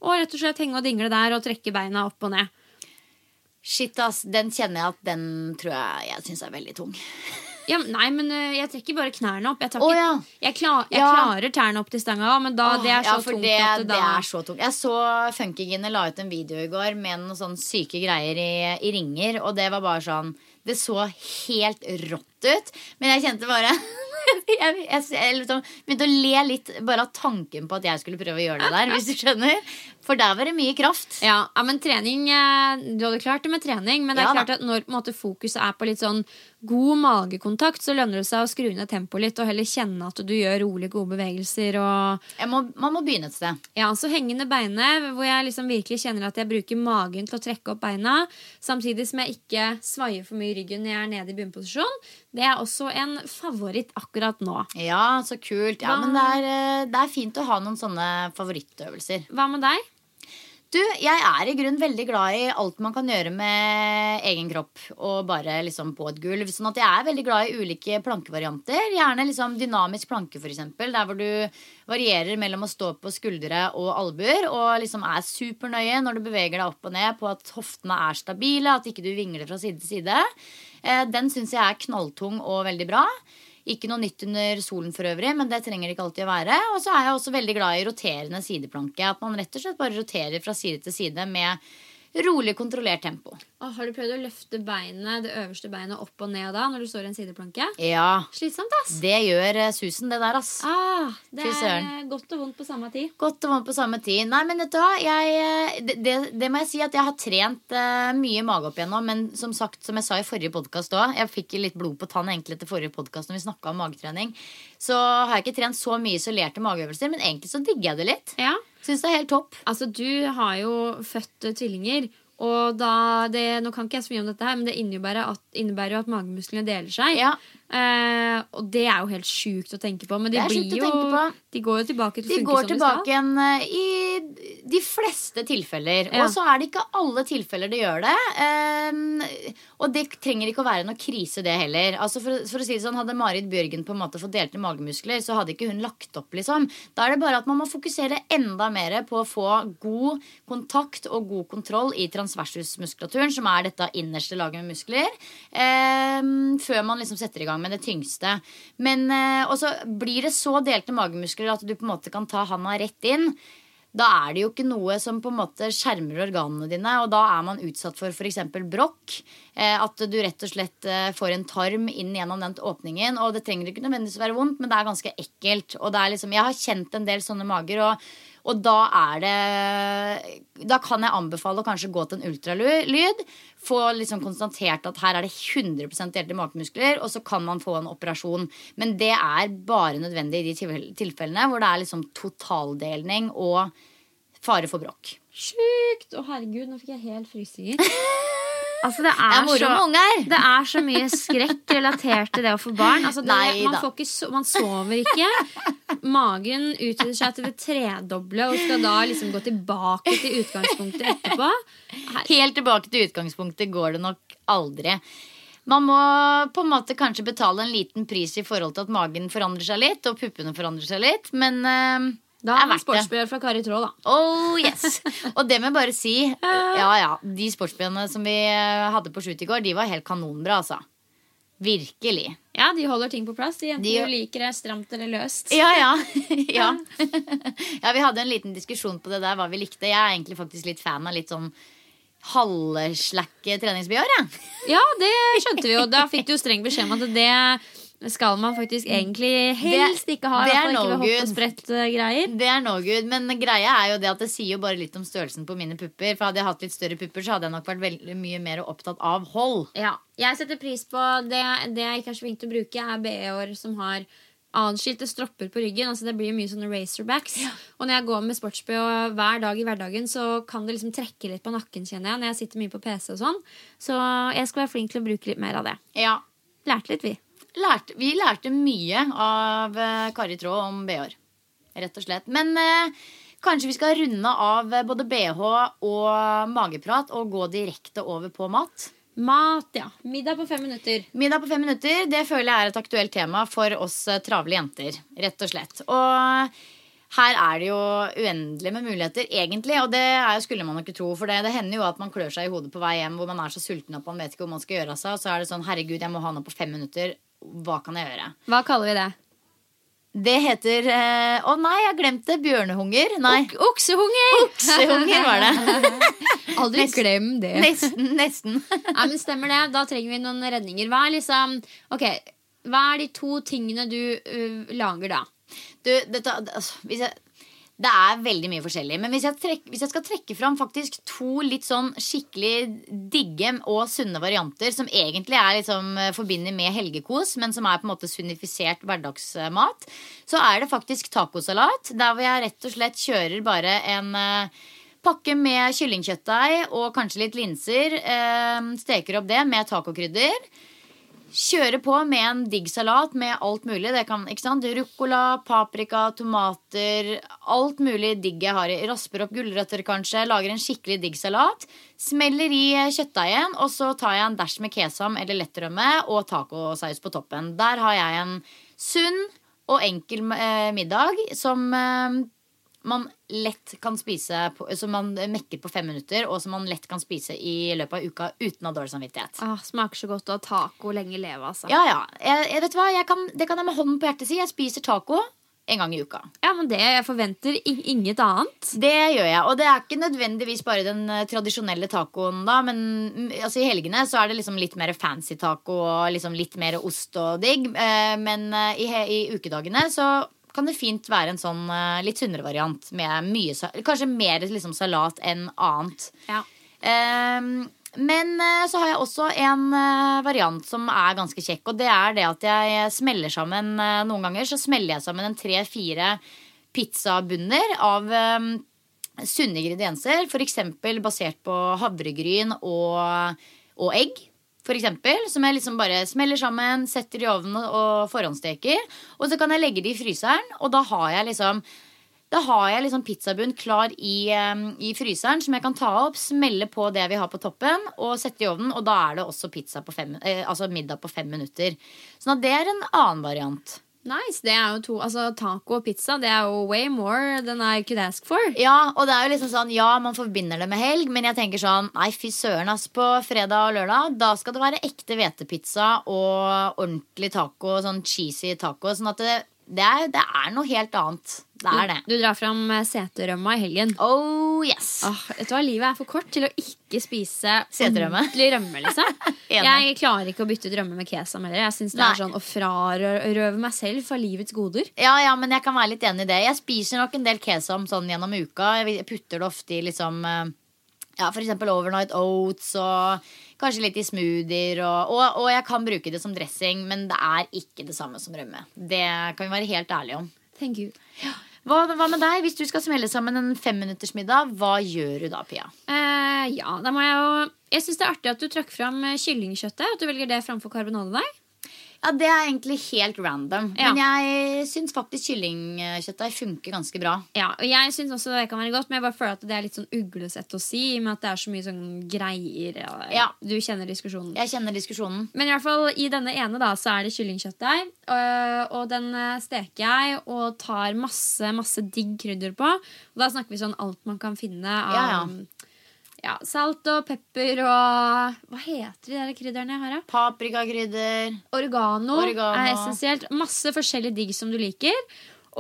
Og rett og slett henge og dingle der og trekke beina opp og ned. Shit, ass. Den kjenner jeg at den tror jeg jeg syns er veldig tung. Ja, nei, men øh, jeg trekker bare knærne opp. Jeg, tar Å, ikke, ja. jeg, klar, jeg Ja. klarer tærne opp til stanga men da, det er så ja, for tungt det, at det det er så tungt. Jeg så Funkygine la ut en video i går med noen sånne syke greier i, i ringer, og det var bare sånn Det så helt rått ut, men jeg kjente bare jeg, jeg, jeg, liksom begynte å le litt bare av tanken på at jeg skulle prøve å gjøre det der, hvis du skjønner. For der var det mye kraft. Ja, ja, men trening eh, Du hadde klart det med trening, men det er Ja da. klart at når på en måte, fokuset er på litt sånn god magekontakt, så lønner det seg å skru ned tempoet litt og heller kjenne at du gjør rolig, gode bevegelser. Må, man må begynne et sted. ja, så hengende beinet, hvor jeg liksom virkelig kjenner at jeg bruker magen til å trekke opp beina, samtidig som jeg ikke svaier for mye i ryggen når jeg er nede i bunnposisjon. Det er også en favoritt akkurat nå. Ja, så kult. Ja, men det er, eh, det er fint å ha noen sånne favorittøvelser. Hva med deg? Du, jeg er i grunn veldig glad i alt man kan gjøre med egen kropp. Og bare liksom på et gulv. Sånn at jeg er veldig glad i ulike plankevarianter. Gjerne liksom dynamisk planke, f.eks. Der hvor du varierer mellom å stå på skuldre og albuer. Og liksom er supernøye når du beveger deg opp og ned på at hoftene er stabile. At ikke du vingler fra side til side. Eh, Den syns jeg er knalltung og veldig bra. Ikke noe nytt under solen for øvrig, men det trenger det ikke alltid å være. Og så er jeg også veldig glad i roterende sideplanke. At man rett og slett bare roterer fra side til side med rolig, kontrollert tempo. Å, har du prøvd å løfte beinet, det øverste beinet opp og ned da, når du står i en sideplanke? Ja, Slitsomt, ass. det gjør eh, susen, det der, ass. Ah, det Fy er søren. eh, godt og vondt på samme tid. Godt og vondt på samme tid. Nei, men vet du hva? Jeg, eh, det, det, det må jeg si at jeg har trent eh, mye mage opp igjennom. Men som sagt, som jeg sa i forrige podkast òg, jeg fikk litt blod på tann egentlig etter forrige podkast når vi snakka om magetrening. Så har jeg ikke trent så mye isolerte mageøvelser, men egentlig så digger jeg det litt. Ja. Syns det er helt topp. Altså, du har jo født tvillinger. Og da det, Nå kan ikke jeg så mye om dette, her men det innebærer at, innebærer jo at magemusklene deler seg. Ja. Eh, og det er jo helt sjukt å tenke på. Men de, Det blir jo, de går jo tilbake til å funke som de tilbake skal. igjen eh, i de fleste tilfeller. Ja. Og så er det ikke alle tilfeller det gjør det. Eh, og det trenger ikke å være noe krise, det heller. Altså for, for å si det sånn, Hadde Marit Bjørgen på en måte fått delte magemuskler, så hadde ikke hun lagt opp. liksom. Da er det bare at man må fokusere enda mer på å få god kontakt og god kontroll i transversusmuskulaturen, som er dette innerste laget med muskler, eh, før man liksom setter i gang med det tyngste. Men eh, Og så blir det så delte magemuskler at du på en måte kan ta handa rett inn. Da er det jo ikke noe som på en måte skjermer organene dine, og da er man utsatt for f.eks. brokk. Eh, at du rett og slett eh, får en tarm inn gjennom den åpningen. Og det trenger ikke nødvendigvis være vondt, men det er ganske ekkelt. Og det er liksom, jeg har kjent en del sånne mager, og, og da er det Da kan jeg anbefale å kanskje gå til en ultralyd. Få liksom konstatert at her er det 100% delte magemuskler, og så kan man få en operasjon. Men det er bare nødvendig i de tilfellene hvor det er liksom totaldelning og fare for brokk. Sjukt! Å, herregud, nå fikk jeg helt frysninger. Altså, det Det er, er så, det er så mye skrekk relatert til det å få barn. Altså, det, man, får ikke, man sover ikke. Magen utvider seg til det tredoble og skal da liksom gå tilbake til utgangspunktet etterpå. Helt tilbake til utgangspunktet går det nok aldri. Man må på en måte kanskje betale en liten pris i forhold til at magen forandrer seg litt, og puppene forandrer seg litt, men eh, Da er det. sportsbjørn fra Kari Traa, da. Oh yes! Og det må jeg bare si. Ja, ja, De sportsbjørnene som vi eh, hadde på shoot i går, de var helt kanonbra, altså. Virkelig. Ja, de holder ting på plass. De jentene De liker det stramt eller løst. Ja, ja. ja. ja, vi hadde en liten diskusjon på det der, hva vi likte. Jeg er egentlig faktisk litt fan av litt sånn halvslakke treningsbjør, jeg. Ja, det skjønte vi jo. Da fikk du jo streng beskjed om at det skal man faktisk egentlig helst ikke ha. det er fall ikke no good. Det er no good, men greia er jo det at det sier jo bare litt om størrelsen på mine pupper. For hadde jeg hatt litt større pupper, så hadde jeg nok vært veldig mye mer opptatt av hold. Ja, jeg setter pris på det, det jeg ikke er så flink til å bruke, er BH-er som har adskilte stropper på ryggen. Altså Det blir mye sånne racerbacks. Og når jeg går med sports-BH hver dag i hverdagen, så kan det liksom trekke litt på nakken, kjenner jeg, når jeg sitter mye på PC og sånn. Så jeg skal være flink til å bruke litt mer av det. Ja, Lærte litt, vi. Lærte, Vi lærte mye av eh, Kari Traa om BH-er. Rett og slett. Men eh, kanskje vi skal runde av eh, både BH og mageprat og gå direkte over på mat. Mat, ja. Middag på fem minutter. Middag på fem minutter det føler jeg er et aktuelt tema for oss eh, travle jenter. Rett og slett. Og her er det jo uendelig med muligheter, egentlig. Og det er jo, skulle man jo ikke tro. For det, det hender jo at man klør seg i hodet på vei hjem hvor man er så sulten at man vet ikke hvor man skal gjøre av seg. Og så er det sånn herregud, jeg må ha noe på fem minutter. Hva kan jeg gjøre? Hva kaller vi det? Det heter eh, Å nei, jeg glemte bjørnehunger. Nei. Ok oksehunger! Oksehunger var det. Aldri Nesten. glem det. Nesten. nesten. Nei, men Stemmer det. Da trenger vi noen redninger. Hva er liksom Ok, hva er de to tingene du uh, lager da? Du, dette, altså, hvis jeg, det er veldig mye forskjellig. Men hvis jeg, trekk, hvis jeg skal trekke fram faktisk to litt sånn skikkelig digge og sunne varianter, som egentlig er liksom forbinder med helgekos, men som er på en måte sunnifisert hverdagsmat, så er det faktisk tacosalat. Der hvor jeg rett og slett kjører bare en eh, pakke med kyllingkjøttdeig og kanskje litt linser. Eh, steker opp det med tacokrydder. Kjøre på med en digg salat med alt mulig. Det kan, ikke sant? Ruccola, paprika, tomater. Alt mulig digg jeg har i. Rasper opp gulrøtter, kanskje. Lager en skikkelig digg salat. Smeller i kjøttdeigen, og så tar jeg en dæsj med kesam eller lettrømme og tacosaus på toppen. Der har jeg en sunn og enkel eh, middag som eh, man lett kan spise på, Som man mekker på fem minutter, og som man lett kan spise i løpet av uka uten å ha dårlig samvittighet. Ah, smaker så godt å ha taco lenge leve, altså. Ja, ja. Jeg, jeg vet hva, jeg kan, Det kan jeg med hånden på hjertet si. Jeg spiser taco en gang i uka. Ja, men det Jeg forventer inget annet. Det gjør jeg. Og det er ikke nødvendigvis bare den eh, tradisjonelle tacoen, da. Men mm, altså, i helgene så er det liksom litt mer fancy taco og liksom litt mer ost og digg. Eh, men eh, i, i ukedagene så kan det fint være en sånn eh, litt sunnere variant med mye Kanskje mer liksom salat enn annet. Ja. Um, men eh, så har jeg også en eh, variant som er ganske kjekk. Og det er det at jeg smeller sammen Noen ganger så smeller jeg sammen en tre-fire pizzabunner av um, sunne ingredienser. F.eks. basert på havregryn og, og egg. For eksempel, som jeg liksom bare smeller sammen, setter i ovnen og forhåndssteker. Og så kan jeg legge det i fryseren, og da har jeg liksom da har jeg liksom pizzabunn klar i, i fryseren som jeg kan ta opp, smelle på det vi har på toppen, og sette i ovnen. Og da er det også på fem, eh, altså middag på fem minutter. Sånn at det er en annen variant. Nice. Det er jo to, altså Taco og pizza det er jo way more than I could ask for. Ja, og det er jo liksom sånn, ja, man forbinder det med helg, men jeg tenker sånn Nei, fy søren, ass. På fredag og lørdag, da skal det være ekte hvetepizza og ordentlig taco. Sånn cheesy taco. Sånn at det, det, er, det er noe helt annet. Det er det. Du drar fram eh, seterømma i helgen. Oh yes. Åh, vet du hva, Livet er for kort til å ikke spise Seterømme. ordentlig rømme. liksom Jeg klarer ikke å bytte ut rømme med kesam heller. Jeg synes det Nei. er sånn Å frarøve meg selv fra livets goder. Ja, ja, men jeg kan være litt enig i det. Jeg spiser nok en del kesam sånn gjennom uka. Jeg putter det ofte i liksom eh, ja, eksempel overnight oats og kanskje litt i smoothier. Og, og, og jeg kan bruke det som dressing, men det er ikke det samme som rømme. Det kan vi være helt ærlige om. Thank you. Hva, hva med deg? Hvis du skal smelle sammen en femminuttersmiddag, hva gjør du da, Pia? Eh, ja, da må jeg jo Jeg syns det er artig at du trakk fram eh, kyllingkjøttet. At du velger det framfor karbonadedeig. Ja, Det er egentlig helt random. Ja. Men jeg syns faktisk kyllingkjøttdeig funker ganske bra. Ja, og jeg syns også det kan være godt, men jeg bare føler at det er litt sånn uglesett å si. I og med at det er så mye sånn greier. Ja. Du kjenner diskusjonen. Jeg kjenner diskusjonen. Men i hvert fall i denne ene da, så er det kyllingkjøttdeig. Og, Og den øh, steker jeg og tar masse masse digg krydder på. Og da snakker vi sånn alt man kan finne av Ja, ja. Ja, salt og pepper og Hva heter de der krydderne jeg har? da? Paprikakrydder. Oregano, Oregano. er essensielt. Masse forskjellig digg som du liker.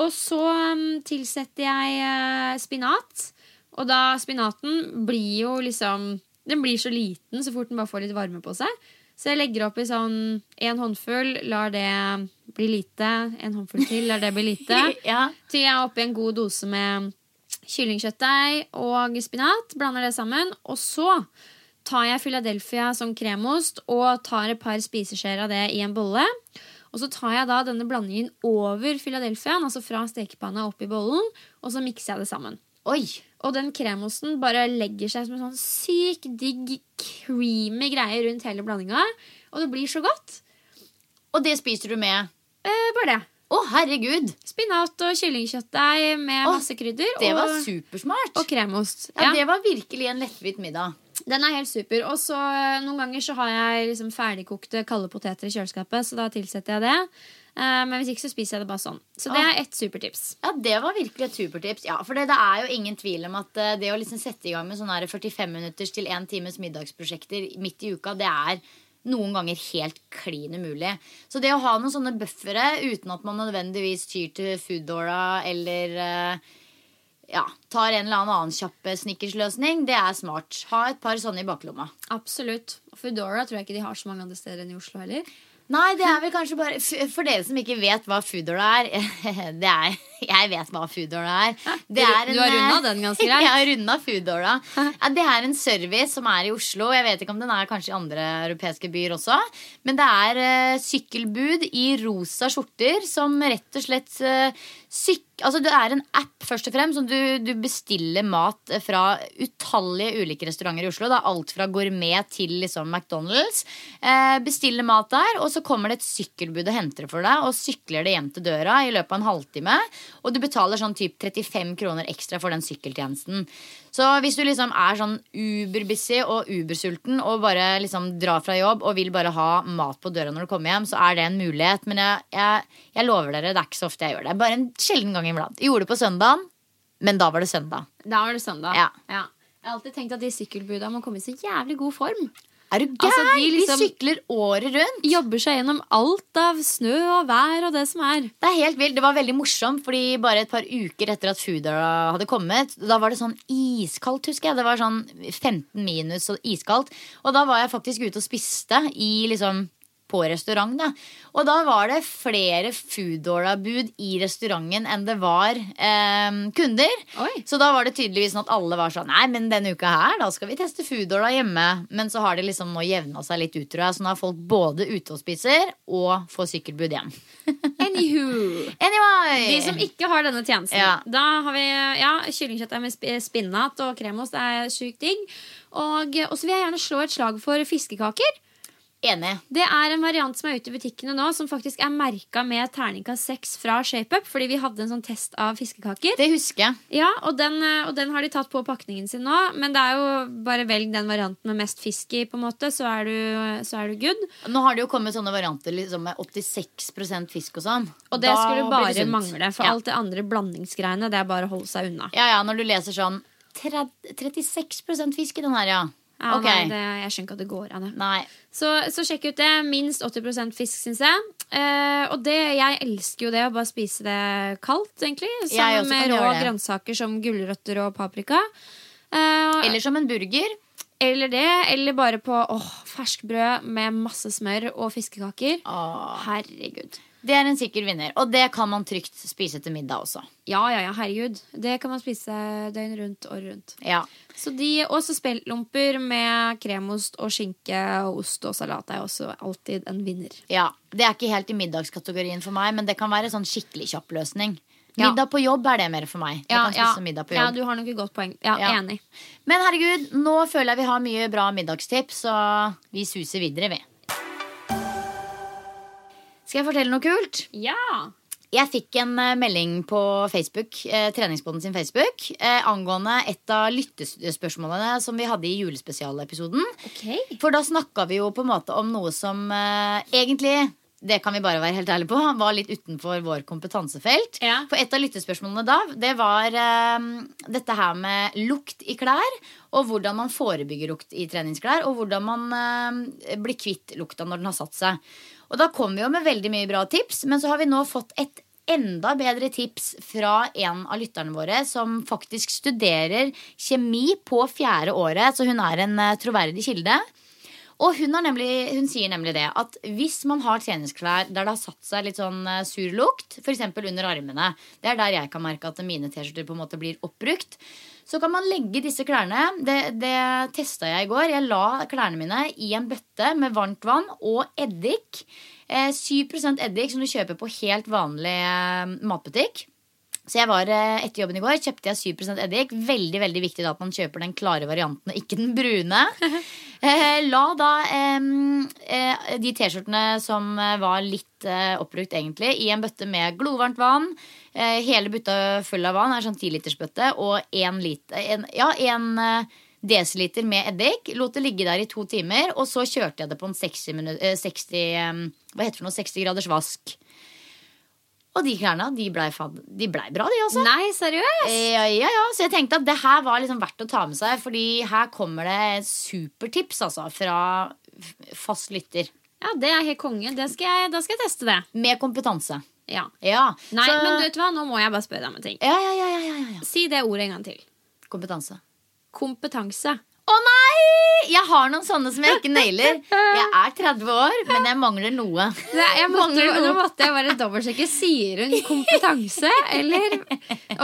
Og så um, tilsetter jeg uh, spinat. Og da spinaten blir jo liksom Den blir så liten så fort den bare får litt varme på seg. Så jeg legger oppi sånn en håndfull, lar det bli lite. En håndfull til, lar det bli lite. Ja. Til jeg er oppi en god dose med kyllingkjøttdeig og spinat. Blander det sammen. Og så tar jeg Philadelphia som kremost og tar et par spiseskjeer av det i en bolle. Og så tar jeg da denne blandingen over Philadelphiaen, altså fra stekepanna opp i bollen, og så mikser jeg det sammen. Oi! Og den kremosten bare legger seg som en sånn syk digg, creamy greie rundt hele blandinga. Og det blir så godt. Og det spiser du med Eh, bare det. Å, herregud! Spinat og kyllingkjøttdeig med Åh, masse krydder. Det var supersmart. og kremost. Ja, Det var virkelig en lettvint middag. Den er helt super. Og så eh, Noen ganger så har jeg liksom ferdigkokte kalde poteter i kjøleskapet, så da tilsetter jeg det. Eh, men hvis ikke så spiser jeg det bare sånn. Så det er ett supertips. Ja, det var virkelig et supertips. Ja, For det, det er jo ingen tvil om at eh, det å liksom sette i gang med sånne her 45 minutters til 1 times middagsprosjekter midt i uka, det er noen ganger helt klin umulig. Så det å ha noen sånne buffere uten at man nødvendigvis tyr til Foodora eller eh, ja, tar en eller annen kjapp snickersløsning, det er smart. Ha et par sånne i baklomma. Absolutt. Foodora tror jeg ikke de har så mange andre steder enn i Oslo heller. Nei, det er vel kanskje bare For dere som ikke vet hva Foodora er, det er Jeg vet hva Foodora er. Det er Du har en, runda eh, den ganske greit. Jeg har runda Foodora. Ja, det er en service som er i Oslo. Jeg vet ikke om den er kanskje i andre europeiske byer også. Men det er eh, sykkelbud i rosa skjorter som rett og slett eh, syk... Altså Det er en app først og fremst som du, du bestiller mat fra utallige ulike restauranter i Oslo. Det er alt fra gourmet til liksom McDonald's. Eh, bestiller mat der, og så kommer det et sykkelbud og henter det for deg. Og sykler det hjem til døra i løpet av en halvtime. Og du betaler sånn typ 35 kroner ekstra for den sykkeltjenesten. Så hvis du liksom er sånn uberbusy og ubersulten og bare liksom drar fra jobb og vil bare ha mat på døra når du kommer hjem, så er det en mulighet. Men jeg, jeg, jeg lover dere, det er ikke så ofte jeg gjør det. Bare en sjelden gang iblant. Jeg gjorde det på søndagen, men da var det søndag. Da var det søndag. Ja. Jeg har alltid tenkt at de sykkelbuda må komme i så jævlig god form. Er du gæren? Altså, de de, liksom- sykler året rundt. Jobber seg gjennom alt av snø og vær og det som er. Det er helt vilt. Det var veldig morsomt, fordi bare et par uker etter at Foodora hadde kommet, da var det sånn iskaldt, husker jeg. Det var sånn 15 minus og iskaldt. Og da var jeg faktisk ute og spiste i liksom på restaurant, da. Og da var det flere Foodora-bud i restauranten enn det var eh, kunder. Oi. Så da var det tydeligvis sånn at alle var sånn Nei, men denne uka her, da skal vi teste Foodora hjemme. Men så har det liksom nå jevna seg litt ut, tror jeg. Så nå er folk både ute og spiser og får sykkelbud hjem. Anywho. Anyway! De som ikke har denne tjenesten, Ja. da har vi ja, kyllingkjøtt med sp- spinnat og kremost. Det er sjukt digg. Og så vil jeg gjerne slå et slag for fiskekaker. Enig. Det er en variant som er ute i butikkene nå, som faktisk er merka med terningkast 6 fra ShapeUp. Fordi vi hadde en sånn test av fiskekaker. Det husker jeg. Ja, og den, eh, og den har de tatt på pakningen sin nå. Men det er jo bare velg den varianten med mest fisk i, på en måte, så er du, så er du good. Nå har det jo kommet sånne varianter liksom med 86% fisk og sånn. Og det Da skulle bare det mangle. For ja. alt det andre blandingsgreiene, det er bare å holde seg unna. Ja, ja, når du leser sånn 36% fisk i den her, ja. Ja, okay. nei, det, jeg skjønner ikke at det går an. Så, så sjekk ut det. Minst 80 fisk, syns jeg. Eh, og det, jeg elsker jo det å bare spise det kaldt, egentlig. Sammen med rå grønnsaker som gulrøtter og paprika. Eh, Eller som en burger. eller det. Eller bare på åh, ferskbrød med masse smør og fiskekaker. Åh. Herregud. Det er en sikker vinner. Og det kan man trygt spise til middag også. Ja, ja, ja, herregud. Det kan man spise døgn rundt, året rundt. Ja. Så de, også speltlomper med kremost og skinke og ost og salat er også alltid en vinner. ja. Det er ikke helt i middagskategorien for meg, men det kan være sånn skikkelig kjapp løsning. Ja. Middag på jobb er det mer for meg. Ja, ja. middag på ja, du har nok et godt poeng. Ja, Ja. Enig. Men herregud, nå føler jeg vi har mye bra middagstips, så vi suser videre, vi. Skal jeg fortelle noe kult? Ja. Jeg fikk en eh, melding på Facebook, eh, Treningsboden sin Facebook, eh, angående et av lyttespørsmålene som vi hadde i julespesialepisoden. Okay. For da snakka vi jo på en måte om noe som eh, egentlig det kan vi bare være helt ærlige på, var litt utenfor vår kompetansefelt. Ja. For et av lyttespørsmålene da, det var um, dette her med lukt i klær. Og hvordan man forebygger lukt i treningsklær, og hvordan man eh, blir kvitt lukta når den har satt seg. Og da kom vi jo med veldig mye bra tips, men så har vi nå fått et enda bedre tips fra en av lytterne våre som faktisk studerer kjemi på fjerde året, så hun er en eh, troverdig kilde. Og hun, nemlig, hun sier nemlig det at hvis man har treningsklær der det har satt seg litt sånn eh, sur lukt, f.eks. under armene, det er der jeg kan merke at mine T-skjorter på en måte blir oppbrukt, så kan man legge disse klærne Det, det testa jeg i går. Jeg la klærne mine i en bøtte med varmt vann og eddik. Eh, 7 eddik som du kjøper på helt vanlig eh, matbutikk. Så jeg var eh, etter jobben i går, kjøpte jeg 7 eddik. Veldig veldig viktig da at man kjøper den klare varianten og ikke den brune. Eh, la da eh, eh, de T-skjortene som eh, var litt eh, oppbrukt egentlig, i en bøtte med glovarmt vann. Eh, hele bøtta full av vann er sånn 10-litersbøtte, og én liter en, Ja, én eh, desiliter med eddik. Lot det ligge der i to timer, og så kjørte jeg det på en 60, minu- eh, 60 eh, Hva heter det for noe? 60 graders vask. Og de klærne de blei de ble bra, de også. Nei, seriøst? Ja, ja, ja. Så jeg tenkte at det her var liksom verdt å ta med seg, Fordi her kommer det supertips altså, fra fast lytter. Ja, det er helt konge. Det skal jeg, da skal jeg teste det. Med kompetanse. Ja. Ja. Nei, så, men du vet hva, nå må jeg bare spørre deg om en ting. ja, ja, ja, ja, ja, ja. Si det ordet en gang til. Kompetanse. Kompetanse. Å nei! Jeg har noen sånne som jeg ikke nailer. Jeg er 30 år, men jeg mangler noe. Nei, jeg måtte, nå måtte jeg bare dobbeltsjekke. Sier hun kompetanse, eller?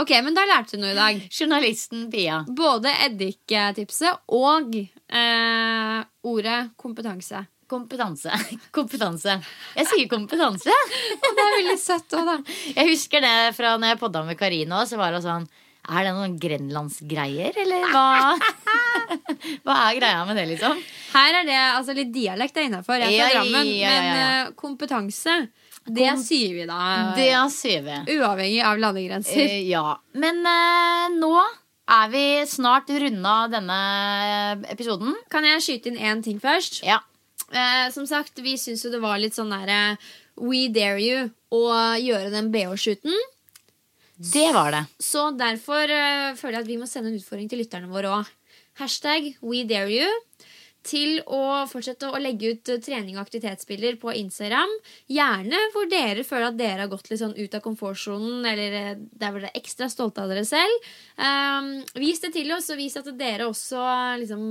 Ok, men da lærte du noe i dag. Journalisten Pia. Både eddiktipset og eh, ordet kompetanse. Kompetanse. Kompetanse. Jeg sier kompetanse. Og det er veldig søtt òg, da. Jeg husker det fra når jeg podda med Karina òg, så var det sånn Er det noen grenlandsgreier, eller hva? hva er greia med det, liksom? Her er det altså litt dialekt er innafor. Jeg er fra Drammen. Men uh, kompetanse, det Kom- sier vi da. Det sier vi. Uavhengig av landegrenser. Uh, ja. Men uh, nå er vi snart runda denne episoden. Kan jeg skyte inn én ting først? Ja. Som sagt, vi syns jo det var litt sånn derre We dare you å gjøre den BH-shooten. Det var det. Så derfor uh, føler jeg at vi må sende en utfordring til lytterne våre òg. Hashtag We dare you. Til å fortsette å legge ut eh, trening og aktivitetsbilder på Instagram. Gjerne hvor dere føler at dere har gått litt sånn ut av komfortsonen, eller eh, der hvor dere er ekstra stolte av dere selv. Um, vis det til oss, og vis at dere også liksom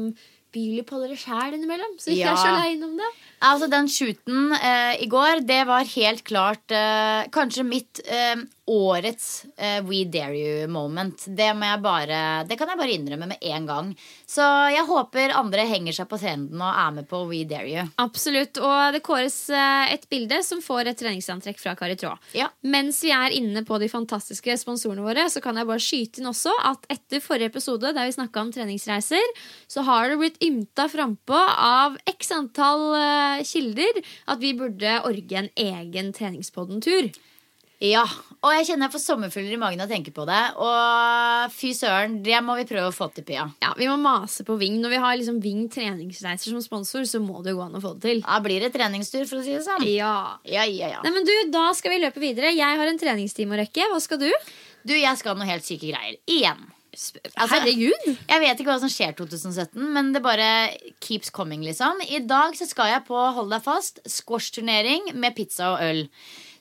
byr litt på dere sjæl innimellom. Så ikke Ja. er så aleine om det. Altså, den shooten uh, i går, det var helt klart uh, kanskje mitt eh, årets uh, We Dare You-moment. Det, det kan jeg bare innrømme med en gang. Så jeg håper andre henger seg på trenden og er med på We Dare You. Absolutt, og det kåres eh, et bilde som får et treningsantrekk fra Kari Traa. Ja. Mens vi er inne på de fantastiske sponsorene våre, så kan jeg bare skyte inn også at etter forrige episode, der vi snakka om treningsreiser, så har det blitt ymta frampå av x antall uh, kilder at vi burde orge en egen Treningspodden-tur. Ja, og jeg kjenner jeg får sommerfugler i magen av å tenke på det. Og fy søren, det må vi prøve å få til, Pia. Ja, Vi må mase på Ving. Når vi har liksom Ving treningsreiser som sponsor, så må det jo gå an å få det til. Da blir det treningstur, for å si det sånn. Ja. Ja, ja, ja. Nei, men du, Da skal vi løpe videre. Jeg har en treningstime å rekke. Hva skal du? Du, jeg skal noe helt syke greier. Igjen. Altså, Herregud! Jeg vet ikke hva som skjer 2017, men det bare keeps coming, liksom. I dag så skal jeg på, hold deg fast, squash-turnering med pizza og øl.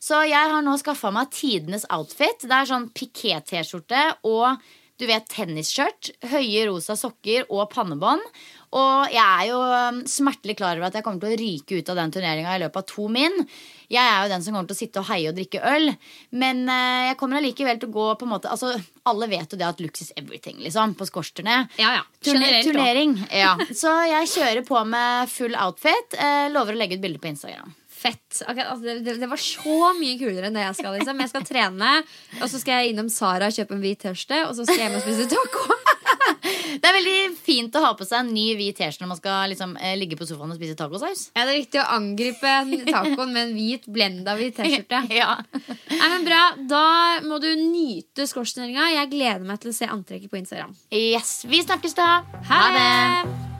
Så jeg har nå skaffa meg tidenes outfit. Det er sånn piké-T-skjorte og du vet tennisskjørt, høye rosa sokker og pannebånd. Og jeg er jo um, smertelig klar over at jeg kommer til å ryke ut av den turneringa i løpet av to min. Jeg er jo den som kommer til å sitte og heie og drikke øl. Men eh, jeg kommer allikevel til å gå på en måte Altså, Alle vet jo det at luksus everything, liksom, på squashturné. Ja, ja. Turne Generelt, da. turnering. Ja. Så jeg kjører på med full outfit. Eh, lover å legge ut bilde på Instagram. Fett. Altså, det, det, var så mye kulere enn det jeg skal. Liksom. Jeg skal trene, og så skal jeg innom Sara og kjøpe en hvit T-skjorte, og så skal jeg hjem og spise taco. Det er veldig fint å ha på seg en ny hvit T-skjorte når man skal liksom, eh, ligge på sofaen og spise tacosaus. Ja, det er viktig å angripe tacoen med en hvit blenda hvit T-skjorte. Ja. Nei, men bra, Da må du nyte squashturneringa. Jeg gleder meg til å se antrekket på Instagram. Yes, Vi snakkes da. Ha det!